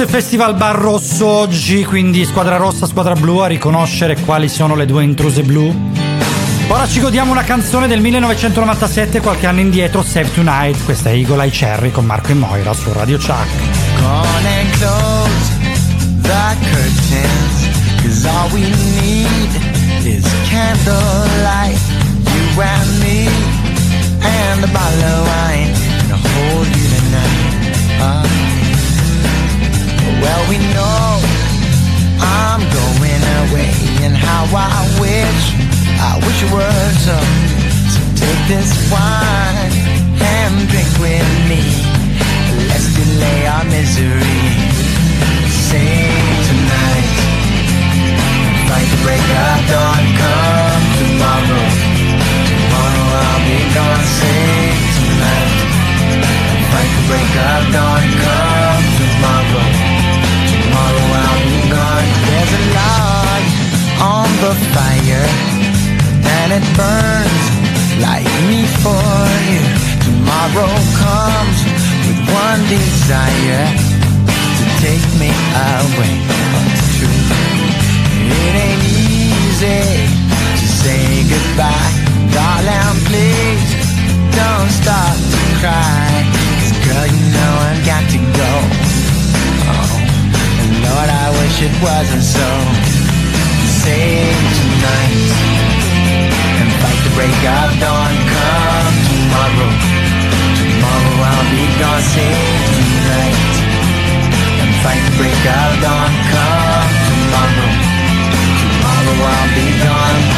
Festival Bar Rosso oggi, quindi squadra rossa, squadra blu a riconoscere quali sono le due intruse blu. Ora ci godiamo una canzone del 1997, qualche anno indietro, Save Tonight. Questa è Eagle Eye Cherry con Marco e Moira su Radio Chuck. Gone and close the curtains Cause all we need is candlelight You and me And a bottle of wine To hold you tonight Ah. Well we know I'm going away And how I wish I wish it were so So take this wine And drink with me Let's delay our misery. Sing tonight. Fight the break of dawn. Come tomorrow. Tomorrow I'll be gone. Sing tonight. Fight the break of dawn. Come be. There's a log on the fire, and it burns like me for you. Tomorrow comes with one desire to take me away from the truth. It ain't easy to say goodbye, darling. Please don't stop to cry, 'Cause girl, you know I've got to go. Lord, I wish it wasn't so. Save tonight and fight the break of dawn. Come tomorrow. Tomorrow I'll be gone, save tonight And fight the break of dawn, come tomorrow Tomorrow I'll be gone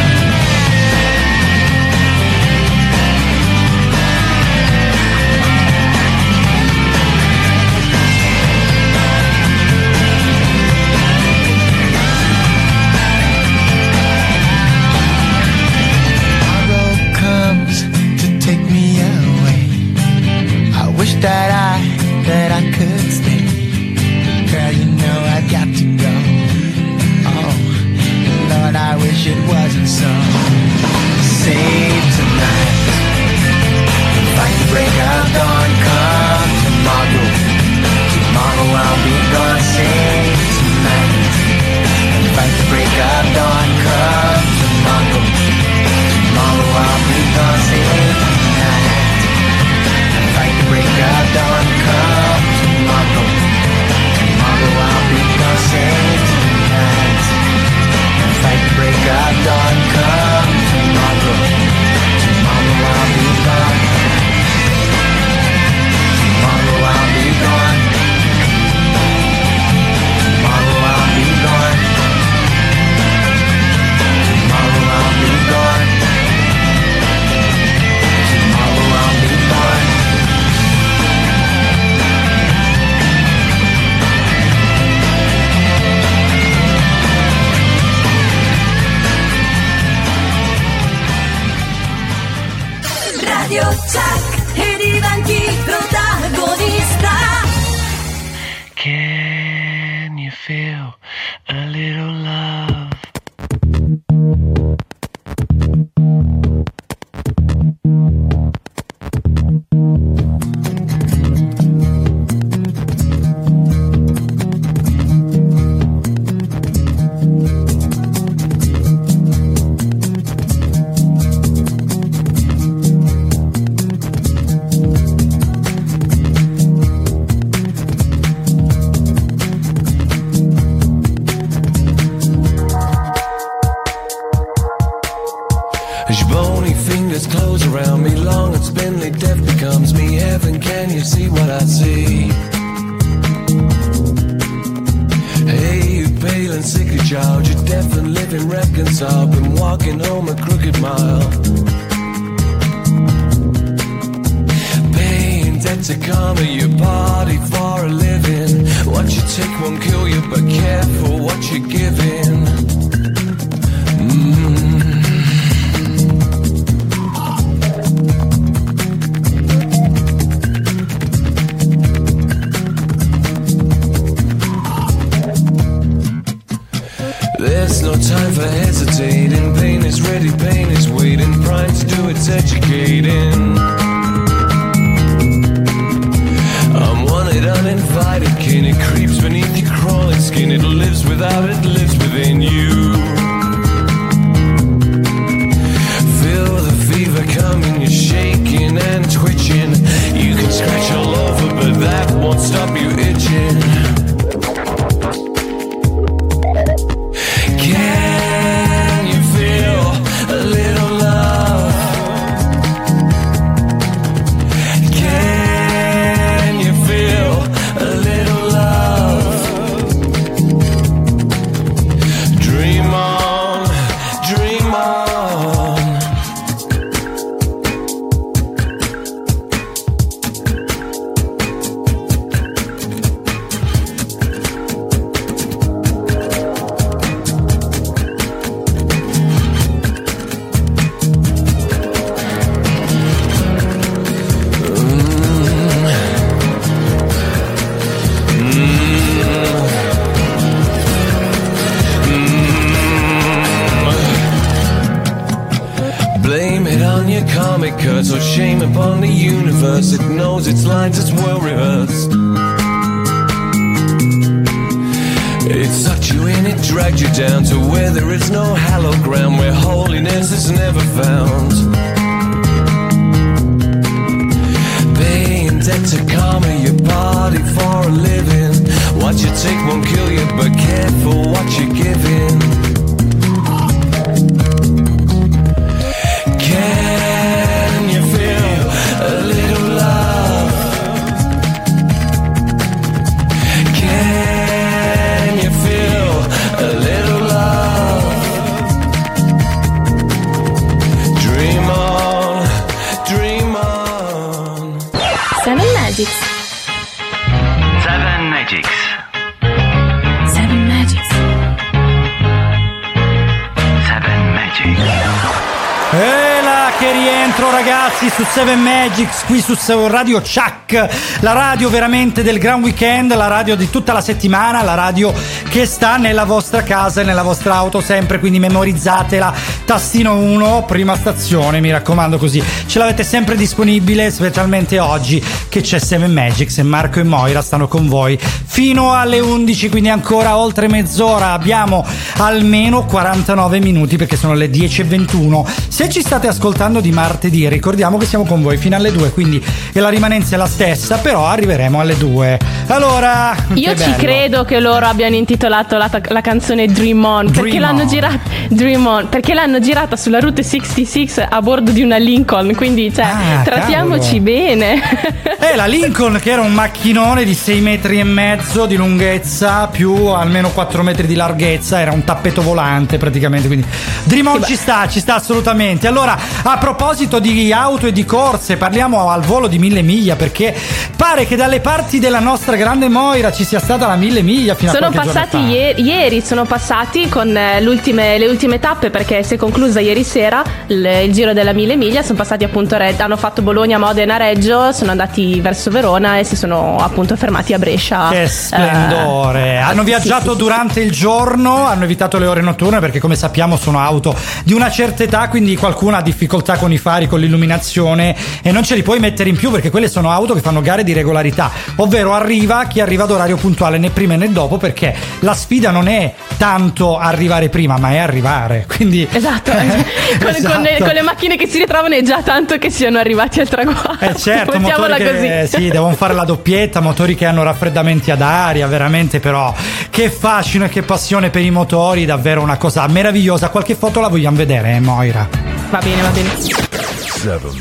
Magics qui su Radio Chuck la radio veramente del Gran Weekend la radio di tutta la settimana la radio che sta nella vostra casa e nella vostra auto sempre quindi memorizzatela. Tastino 1 prima stazione mi raccomando così ce l'avete sempre disponibile specialmente oggi che c'è 7 Magics e Marco e Moira stanno con voi fino alle 11 quindi ancora oltre mezz'ora. Abbiamo almeno 49 minuti perché sono le 10.21 se ci state ascoltando di martedì ricordiamo che siamo con voi fino alle 2 quindi la rimanenza è la stessa però arriveremo alle 2 allora Io ci bello. credo che loro abbiano intitolato la, la canzone Dream On perché Dream l'hanno On. girata Dream On perché l'hanno girata sulla Route 66 a bordo di una Lincoln, quindi cioè Ah, trattiamoci cavolo. bene. Eh, la Lincoln che era un macchinone di 6 metri e mezzo di lunghezza più almeno 4 metri di larghezza, era un tappeto volante praticamente, quindi Dream On ci sta, ci sta assolutamente. Allora, a proposito di auto e di corse, parliamo al volo di mille miglia perché pare che dalle parti della nostra grande Moira ci sia stata la mille miglia fino Sono a qualche giorno passati fa. ieri, ieri, sono passati con eh, l'ultime- le ultime tappe perché si è conclusa ieri sera il, il giro della mille miglia, sono passati appunto, hanno fatto Bologna, Modena, Reggio, sono andati verso Verona e si sono appunto fermati a Brescia. Che splendore! Eh, hanno sì, viaggiato sì, sì. durante il giorno, hanno evitato le ore notturne perché come sappiamo sono auto di una certa età, quindi qualcuno ha difficoltà con i fari, con l'illuminazione e non ce li puoi mettere in più perché quelle sono auto che fanno gare di regolarità, ovvero arriva chi arriva ad orario puntuale né prima né dopo perché la sfida non è tanto arrivare prima, ma è arrivare. Quindi Esatto, con, con le, Esatto. con le macchine che si ritrovano è già tanto che siano arrivati al traguardo. Eh certo, Mettiamola che così. sì, devono fare la doppietta, motori che hanno raffreddamenti ad aria, veramente però che fascino e che passione per i motori, davvero una cosa meravigliosa. Qualche foto la vogliamo vedere, eh, Moira? Va bene, va bene. Seven.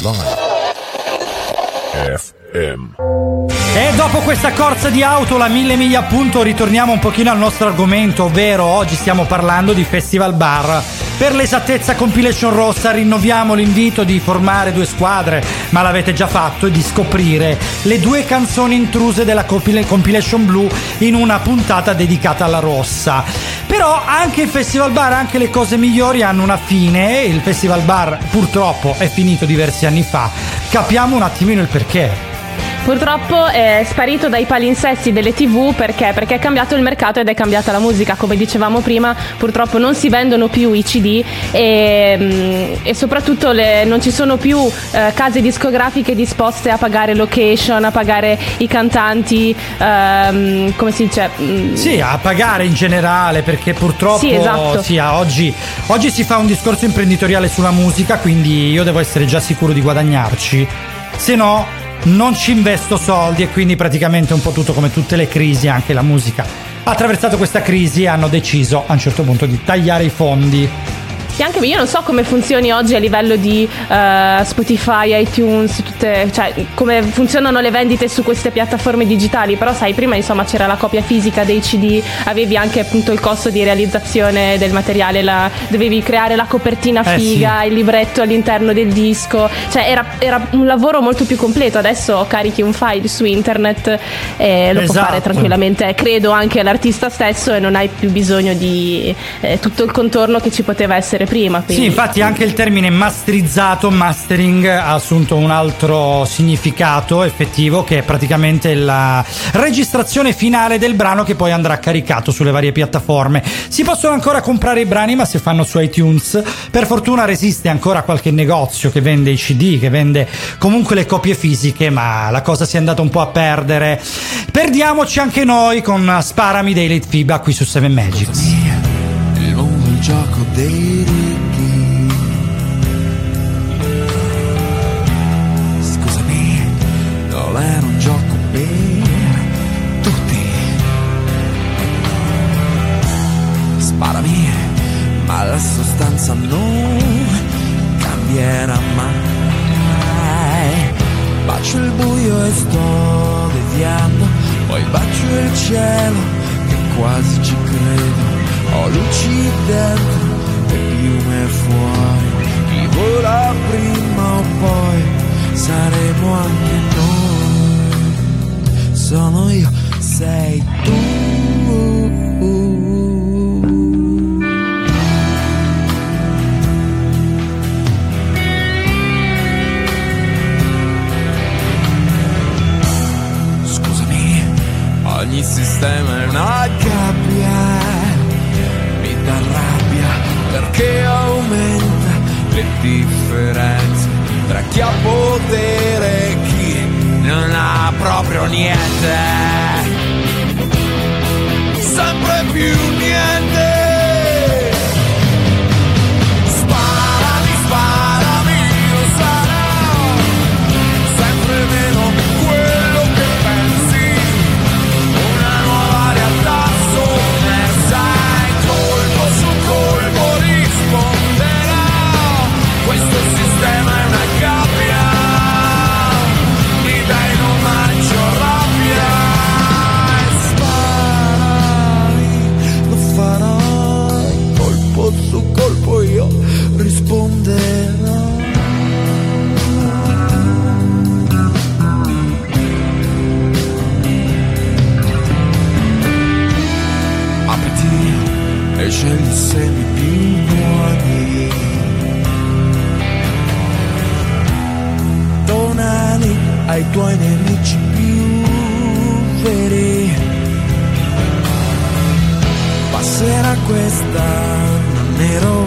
Live. FM. E dopo questa corsa di auto, la mille miglia appunto, ritorniamo un pochino al nostro argomento, ovvero oggi stiamo parlando di Festival Bar. Per l'esattezza compilation rossa rinnoviamo l'invito di formare due squadre, ma l'avete già fatto, e di scoprire le due canzoni intruse della compil- compilation blu in una puntata dedicata alla rossa. Però anche il Festival Bar, anche le cose migliori hanno una fine, il Festival Bar purtroppo è finito diversi anni fa. Capiamo un attimino il perché. Purtroppo è sparito dai palinsesti delle tv perché? Perché è cambiato il mercato ed è cambiata la musica. Come dicevamo prima, purtroppo non si vendono più i CD e, mm, e soprattutto le- non ci sono più eh, case discografiche disposte a pagare location, a pagare i cantanti, ehm, come si dice? Mm, Sì, a pagare in generale perché purtroppo Sì, esatto. sì, oggi, oggi si fa un discorso imprenditoriale sulla musica, quindi io devo essere già sicuro di guadagnarci. Se no, non ci investo soldi e quindi praticamente un po' tutto come tutte le crisi, anche la musica. Attraversato questa crisi hanno deciso a un certo punto di tagliare i fondi. Sì, anche io non so come funzioni oggi a livello di eh, Spotify, iTunes, tutte, cioè come funzionano le vendite su queste piattaforme digitali, però sai, prima insomma c'era la copia fisica dei CD, avevi anche appunto il costo di realizzazione del materiale, la- dovevi creare la copertina Eh, figa, il libretto all'interno del disco, cioè era, era un lavoro molto più completo, adesso carichi un file su internet e lo può Esatto. fare tranquillamente, credo anche l'artista stesso e non hai più bisogno di eh, tutto il contorno che ci poteva essere prima. Quindi. Sì, infatti anche il termine masterizzato, mastering, ha assunto un altro significato effettivo che è praticamente la registrazione finale del brano che poi andrà caricato sulle varie piattaforme. Si possono ancora comprare i brani ma si fanno su iTunes. Per fortuna resiste ancora qualche negozio che vende i CD, che vende comunque le copie fisiche, ma la cosa si è andata un po' a perdere. Perdiamoci anche noi con Sparami dei Late Fiba qui su 7 Magics. Gioco dei ricchi. Scusami, non era un gioco per tutti. Sparami, ma la sostanza non cambierà mai. Bacio il buio e sto deviando, poi bacio il cielo che quasi ci credo. Luci dentro e piume fuori. Chi vola prima o poi saremo anche noi. Sono io, sei tu. Scusami, ogni sistema è una gabbia perché aumenta le differenze tra chi ha potere e chi non ha proprio niente. Sempre più niente. E scegli i buoni. Donali ai tuoi nemici più veri. Passerà quest'anno nero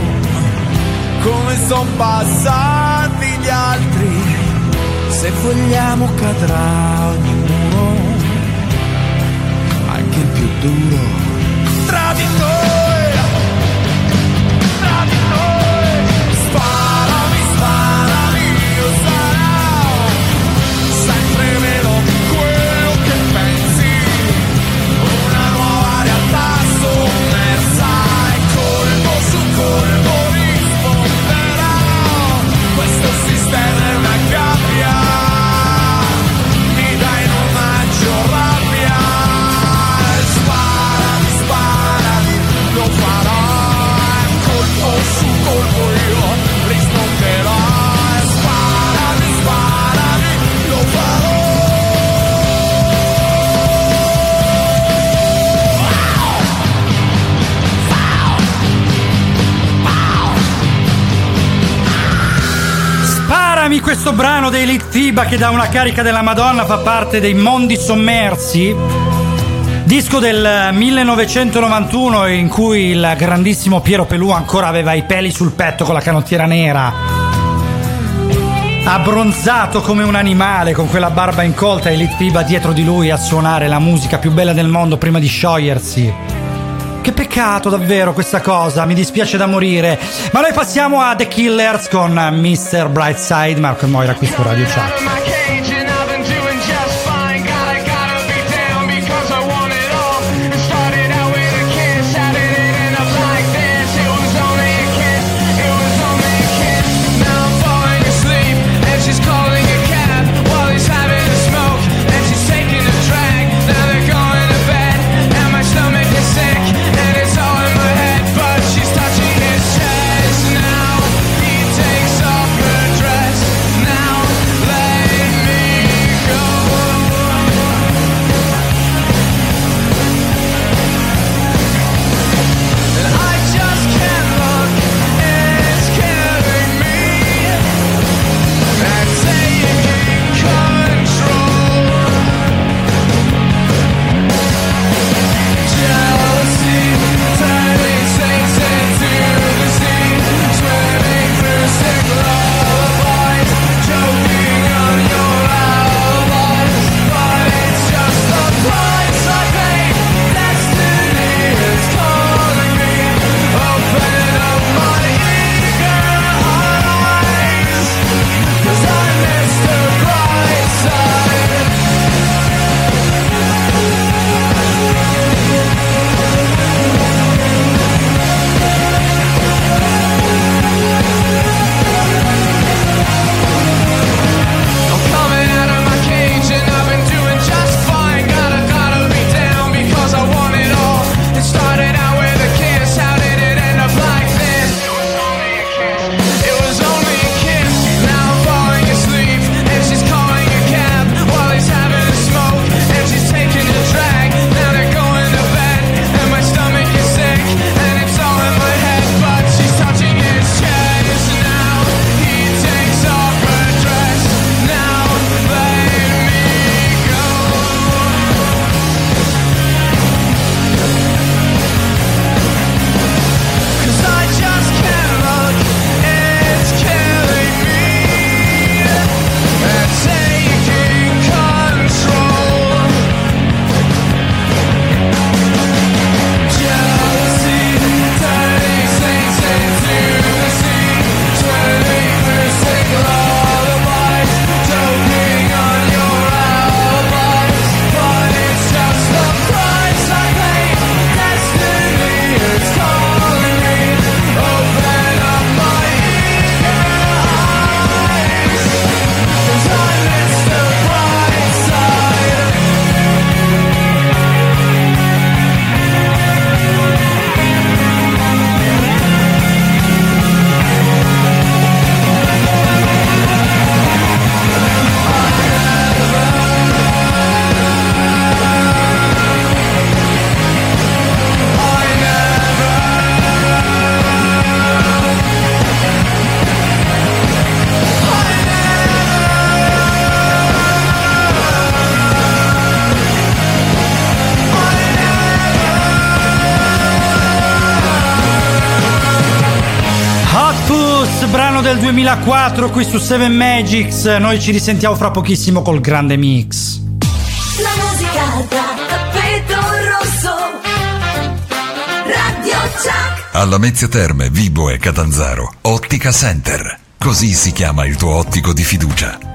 come son passati gli altri. Se vogliamo cadrà ogni muro, anche il più duro tra Ami questo brano dei Lit Fiba che da una carica della Madonna fa parte dei mondi sommersi? Disco del 1991 in cui il grandissimo Piero Pelù ancora aveva i peli sul petto con la canottiera nera. Abbronzato come un animale con quella barba incolta e Lit Fiba dietro di lui a suonare la musica più bella del mondo prima di sciogliersi. Che peccato davvero questa cosa, mi dispiace da morire. Ma noi passiamo a The Killers con Mr. Brightside, Marco e Moira qui su Radio Chat. Del 2004 qui su 7 Magics. Noi ci risentiamo fra pochissimo col grande mix. La musica da tappeto rosso. Radio Chuck. Alla Mezzia Terme, Vibo e Catanzaro. Ottica Center. Così si chiama il tuo ottico di fiducia.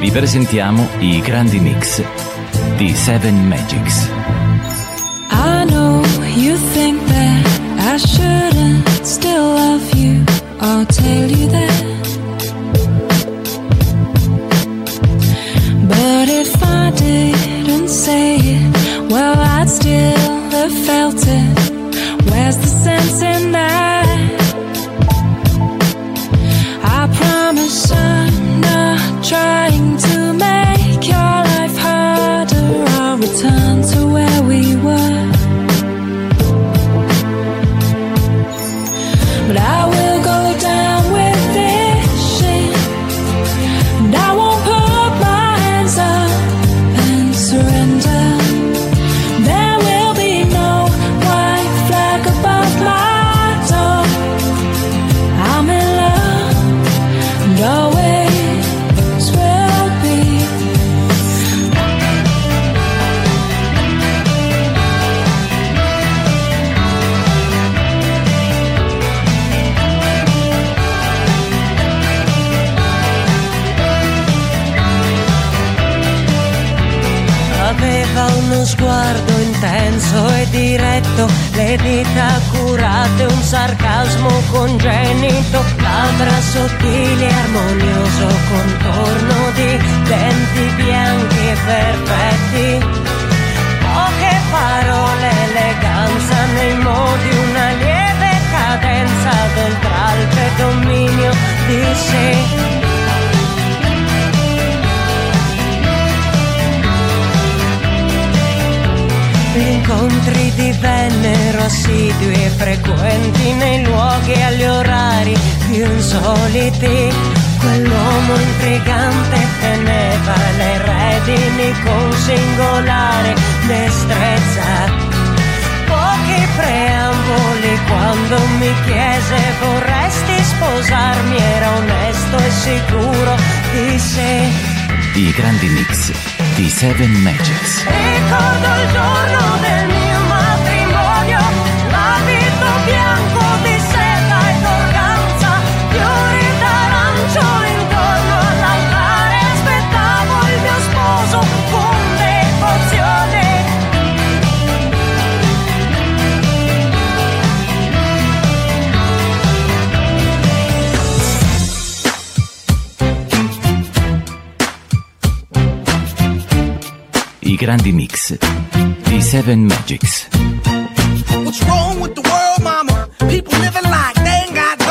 Vi presentiamo i grandi mix di Seven Magics. I know you think that I shouldn't still love you. I'll tell you that. But if I didn't say it, well, I'd still have felt it. Where's the sense in that? I promise I'm armonioso contorno di denti bianchi perfetti. Poche parole, eleganza nei modi, una lieve cadenza del tralpe dominio di sé. Gli incontri divennero assidui e frequenti nei luoghi e agli orari più insoliti. Quell'uomo intrigante teneva le redini con singolare destrezza. Pochi preamboli quando mi chiese vorresti sposarmi, era onesto e sicuro di sé. I grandi mix di Seven Magics. Ricordo il giorno del mio grandi mix di Seven Magics. What's wrong with the world, mama? People living like they ain't got no.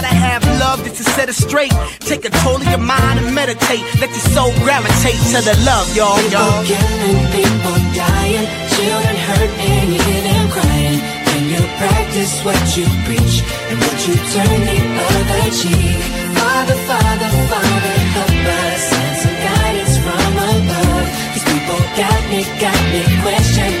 gotta have love just to set it straight. Take control of your mind and meditate. Let your soul gravitate to the love, y'all. People y'all. killing, people dying, children hurt and you hear them crying. When you practice what you preach and what you turn the other cheek. Father, Father, Father, help us send some guidance from above. These people got me, got me questioning.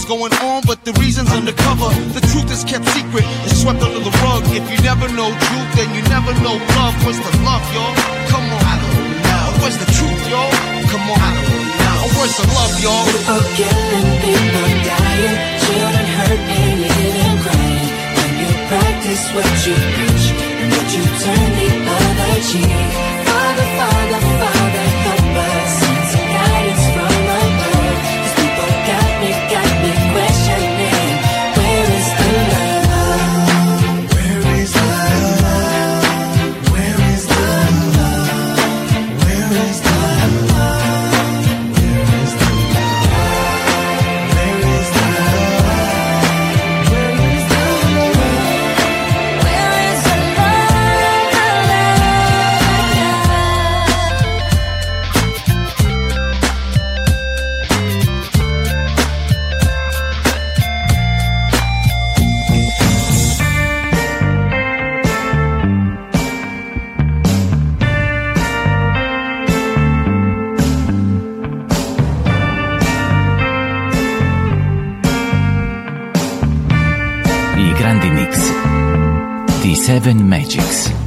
War's going on, but the reason's undercover. The truth is kept secret, it's swept under the rug. If you never know truth, then you never know love. Where's the love, y'all? Come on. I don't know. Where's the truth, y'all? Come on. I don't know. Where's the love, y'all? People killing, people dying, children hurt and you hear crying. When you practice what you preach and what you turn the other cheek. Father, Father, Seven Magics.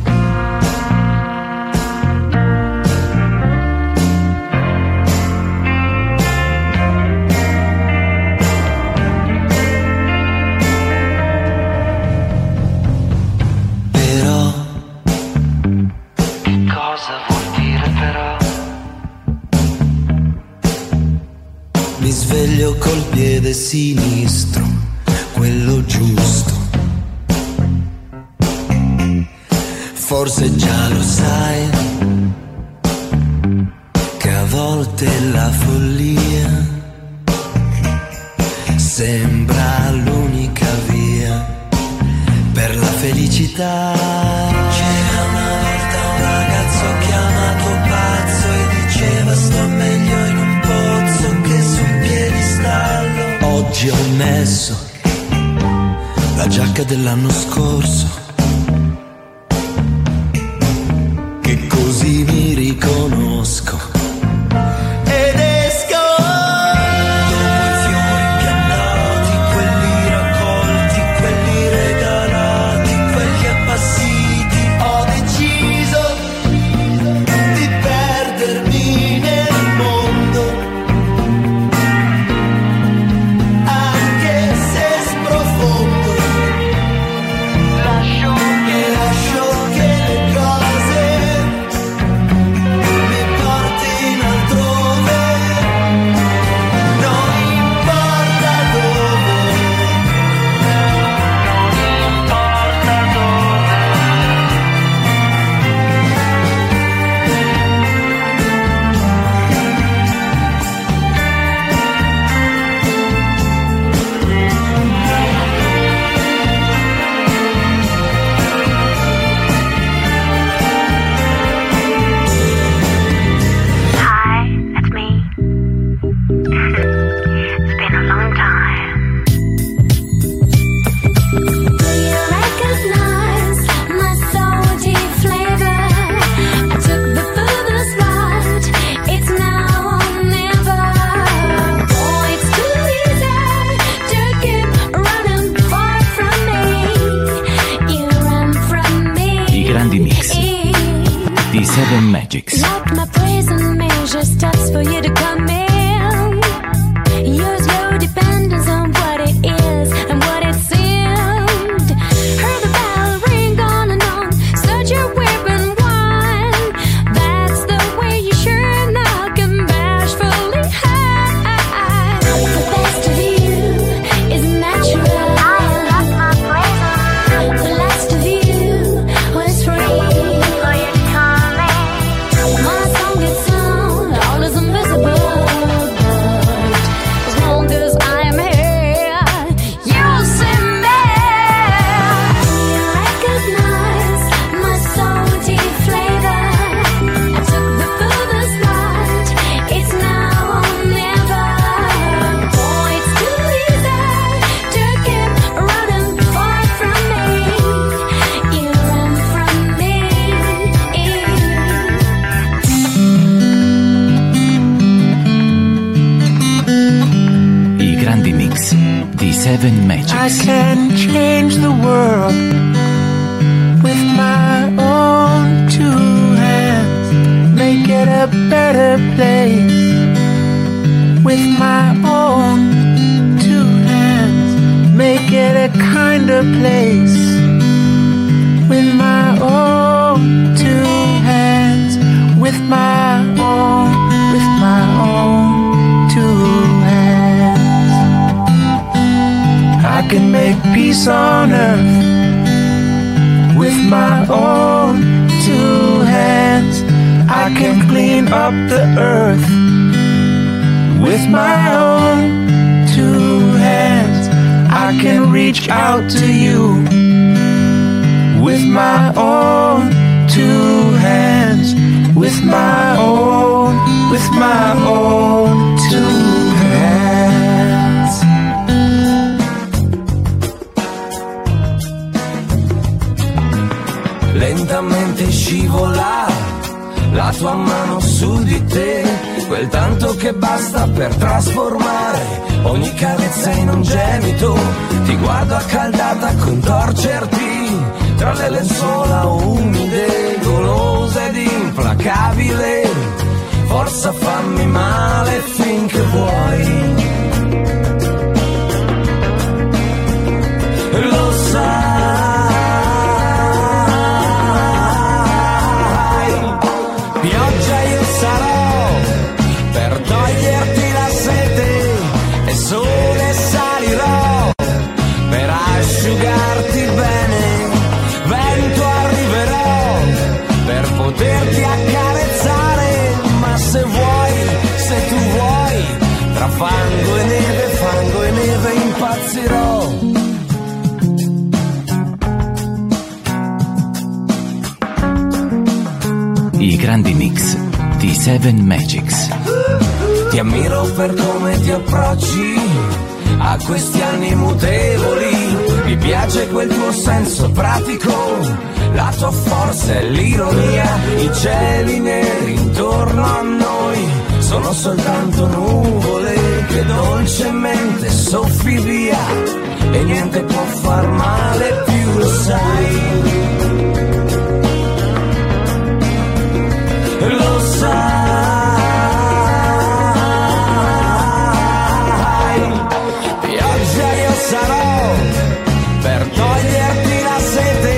Fango e neve, fango e neve impazzirò. I grandi mix di Seven Magics. Ti ammiro per come ti approcci a questi anni mutevoli. Mi piace quel tuo senso pratico, la tua forza e l'ironia, i cieli neri intorno a noi sono soltanto nuvole che dolcemente via e niente può far male più, lo sai. Lo sai. Pioggia io sarò per toglierti la sete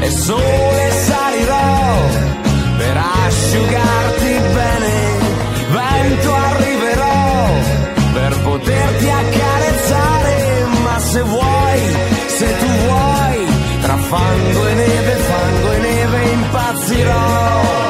e sole salirò per asciugarti bene. poterti accarezzare, ma se vuoi, se tu vuoi, tra fango e neve, fango e neve impazzirò.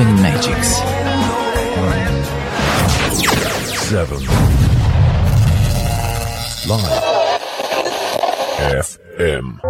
Seven Magics. Seven. Live. FM.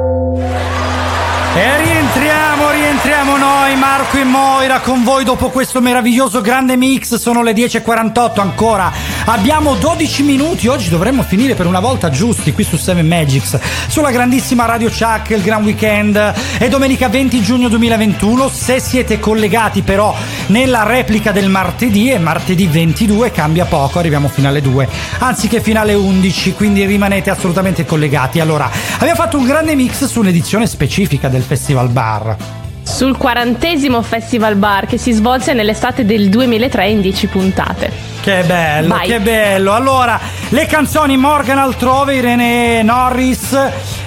E rientriamo, rientriamo noi, Marco e Moira, con voi dopo questo meraviglioso grande mix. Sono le 10.48 ancora. Abbiamo 12 minuti. Oggi dovremmo finire per una volta giusti qui su 7 Magics. Sulla grandissima Radio Chuck, il Gran Weekend. È domenica 20 giugno 2021. Se siete collegati però nella replica del martedì, è martedì 22, cambia poco. Arriviamo fino alle 2, anziché fino alle 11. Quindi rimanete assolutamente collegati. Allora, abbiamo fatto un grande mix su un'edizione specifica del Festival Bar. Sul quarantesimo Festival Bar che si svolse nell'estate del 2003 in 10 puntate. Che bello, Vai. che bello. Allora, le canzoni Morgan altrove, Irene Norris,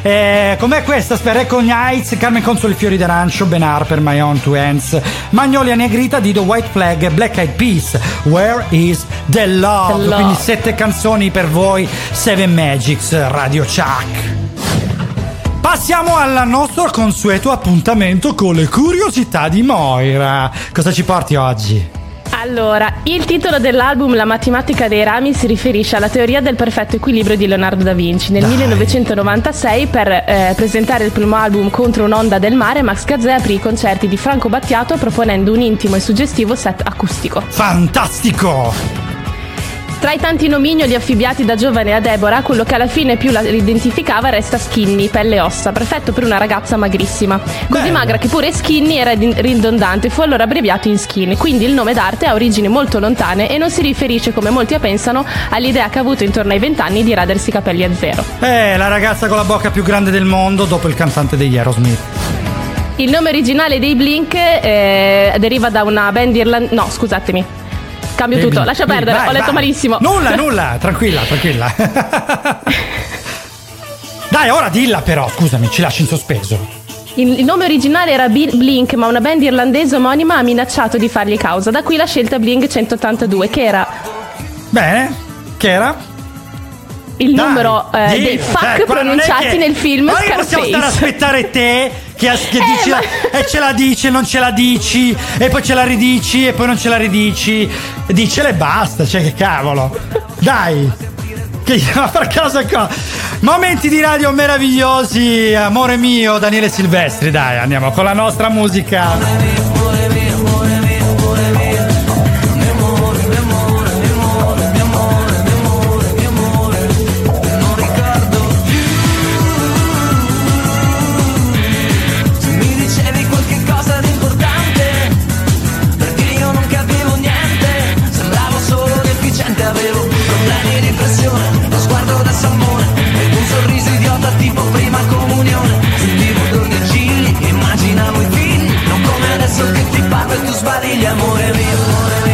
eh, com'è questa? Aspetta, Recco Nights, Carmen Consoli Fiori d'Arancio, Ben Harper, My Own Two Hands, Magnolia Negrita, Dido White Flag, Black Eyed Peas, Where is the love? The love. Quindi sette canzoni per voi, Seven Magics, Radio Chuck. Passiamo al nostro consueto appuntamento con le curiosità di Moira. Cosa ci porti oggi? Allora, il titolo dell'album La matematica dei rami si riferisce alla teoria del perfetto equilibrio di Leonardo da Vinci. Nel 1996, per eh, presentare il primo album Contro un'onda del mare, Max Gazzè aprì i concerti di Franco Battiato proponendo un intimo e suggestivo set acustico. Fantastico! Tra i tanti nomignoli affibbiati da giovane a Deborah, quello che alla fine più la identificava resta Skinny, pelle e ossa, perfetto per una ragazza magrissima. Così magra che pure Skinny era ridondante, fu allora abbreviato in Skin. Quindi il nome d'arte ha origini molto lontane e non si riferisce, come molti pensano, all'idea che ha avuto intorno ai vent'anni di radersi i capelli a zero. Eh, la ragazza con la bocca più grande del mondo dopo il cantante degli Aerosmith. Il nome originale dei Blink eh, deriva da una band irlandese. No, scusatemi. Cambio Dei tutto, lascia perdere, Vai, ho letto vai. malissimo. Nulla, nulla, tranquilla, tranquilla. Dai, ora dilla però, scusami, ci lasci in sospeso. Il, nome originale era Blink, ma una band irlandese omonima ha minacciato di fargli causa. Da qui la scelta Blink 182, che era Bene, che era? il numero eh, dei fuck è pronunciati che- nel film Non è che possiamo stare a Scarface. aspettare te che, che Eh, dici la- ma- e ce la dici, non ce la dici, e poi ce la ridici, e poi non ce la ridici. Dicela e basta, cioè che cavolo. Dai. Che a far caso qua. Momenti di radio meravigliosi, amore mio, Daniele Silvestri. Dai, andiamo con la nostra musica. Tipo prima comunione. Sentivo e gigli Immaginavo i figli Non come adesso che ti parlo e tu sbadigli Amore mio, amore mio,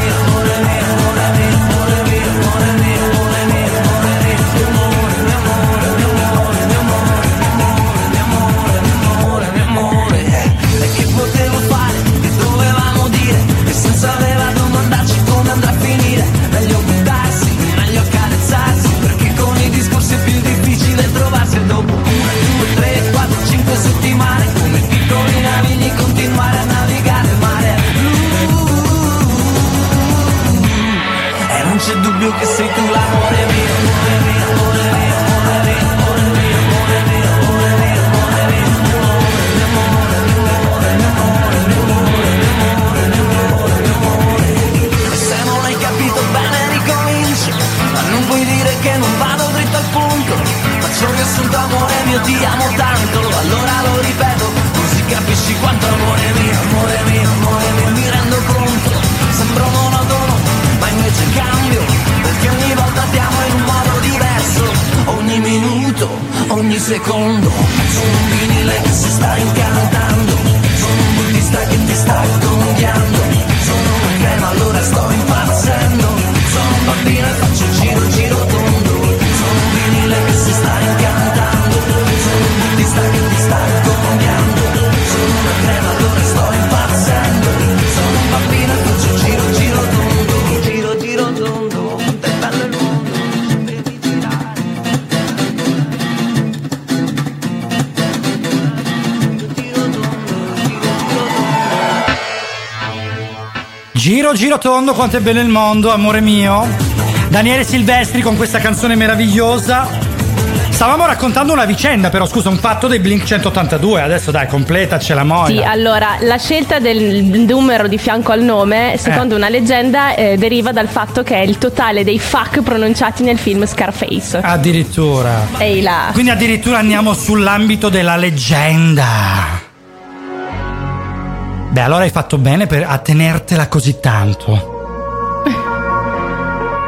secondo, sono un vinile che si sta incantando, Giro, giro tondo, quanto è bello il mondo, amore mio. Daniele Silvestri con questa canzone meravigliosa. Stavamo raccontando una vicenda, però scusa, un fatto dei Blink 182. Adesso dai, completacela, Moira. Sì, allora la scelta del numero di fianco al nome, secondo una leggenda, eh, deriva dal fatto che è il totale dei fuck pronunciati nel film Scarface. Addirittura. Ehi là. Quindi addirittura andiamo sull'ambito della leggenda. Beh, allora hai fatto bene per, a tenertela così tanto.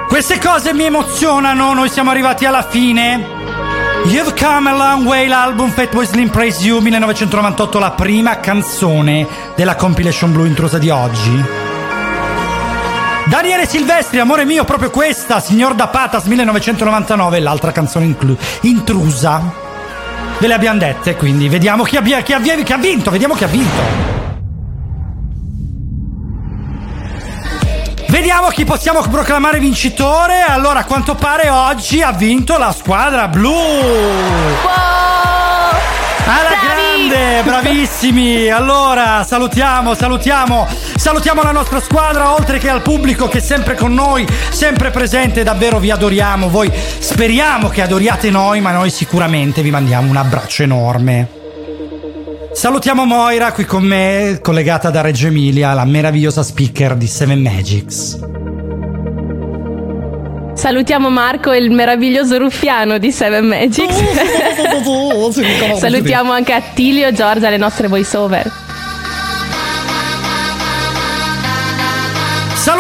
Queste cose mi emozionano, noi siamo arrivati alla fine. You've Come a Long Way, l'album Fatboy Slim Praise You 1998, la prima canzone della compilation blu intrusa di oggi. Daniele Silvestri, amore mio, proprio questa, Signor da Patas 1999, l'altra canzone inclu- intrusa. Ve le abbiamo dette, quindi vediamo chi, abbia- chi abbia- chi ha vinto, vediamo chi ha vinto. Vediamo chi possiamo proclamare vincitore. Allora, a quanto pare oggi ha vinto la squadra blu. Alla grande, bravissimi. Allora, salutiamo, salutiamo, salutiamo la nostra squadra, oltre che al pubblico che è sempre con noi, sempre presente. Davvero vi adoriamo. Voi speriamo che adoriate noi, ma noi sicuramente vi mandiamo un abbraccio enorme. Salutiamo Moira qui con me, collegata da Reggio Emilia, la meravigliosa speaker di Seven Magics. Salutiamo Marco, il meraviglioso ruffiano di Seven Magics. Salutiamo anche Attilio e Giorgia, le nostre voice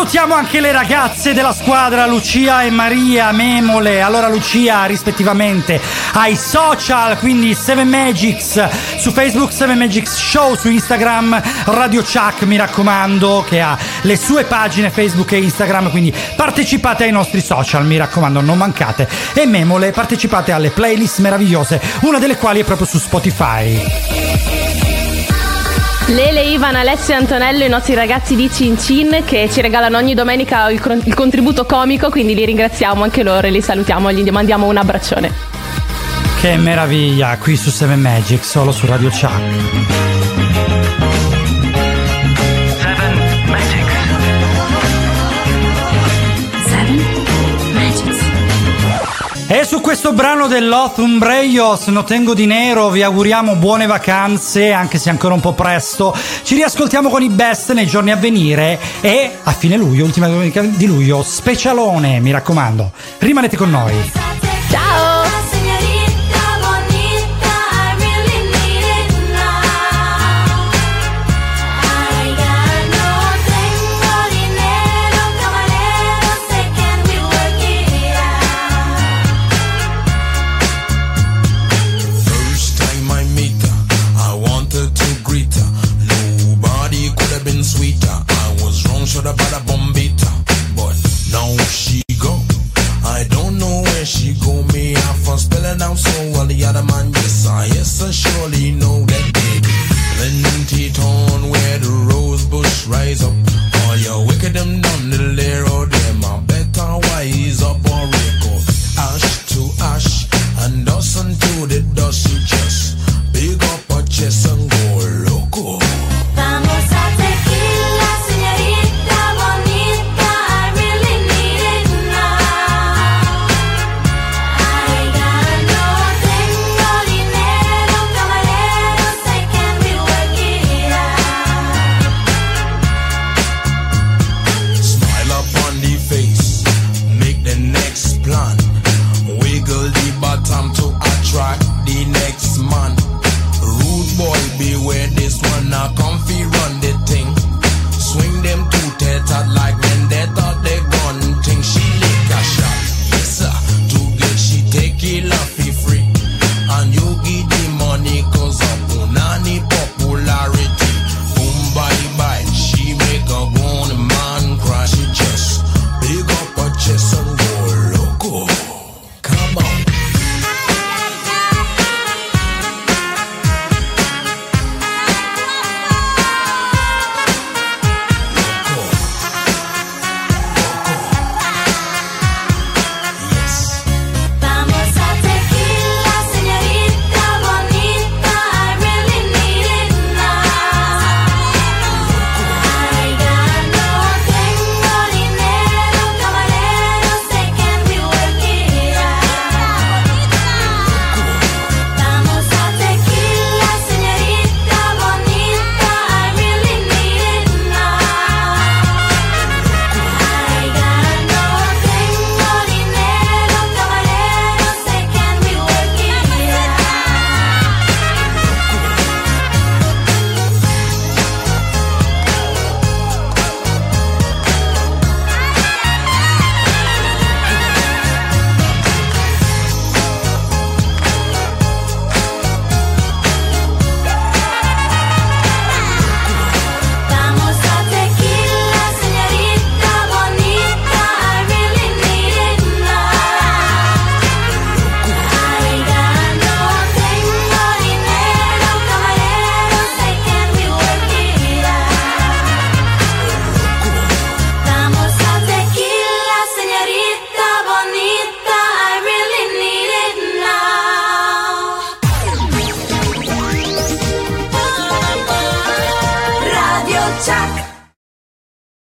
Salutiamo anche le ragazze della squadra Lucia e Maria Memole. Allora Lucia rispettivamente ai social, quindi 7 Magics su Facebook 7 Magics Show, su Instagram Radio Chuck, mi raccomando, che ha le sue pagine Facebook e Instagram, quindi partecipate ai nostri social, mi raccomando, non mancate. E Memole, partecipate alle playlist meravigliose, una delle quali è proprio su Spotify. Lele, Ivan, Alessio e Antonello, i nostri ragazzi di Cin Cin che ci regalano ogni domenica il, il contributo comico, quindi li ringraziamo anche loro e li salutiamo, gli mandiamo un abbraccione. Che meraviglia, qui su 7 Magic, solo su Radio Chuck. Questo brano dell'Othum Breyos, No Tengo di Nero, vi auguriamo buone vacanze, anche se ancora un po' presto. Ci riascoltiamo con i best nei giorni a venire e a fine luglio, ultima domenica di luglio, specialone, mi raccomando. Rimanete con noi.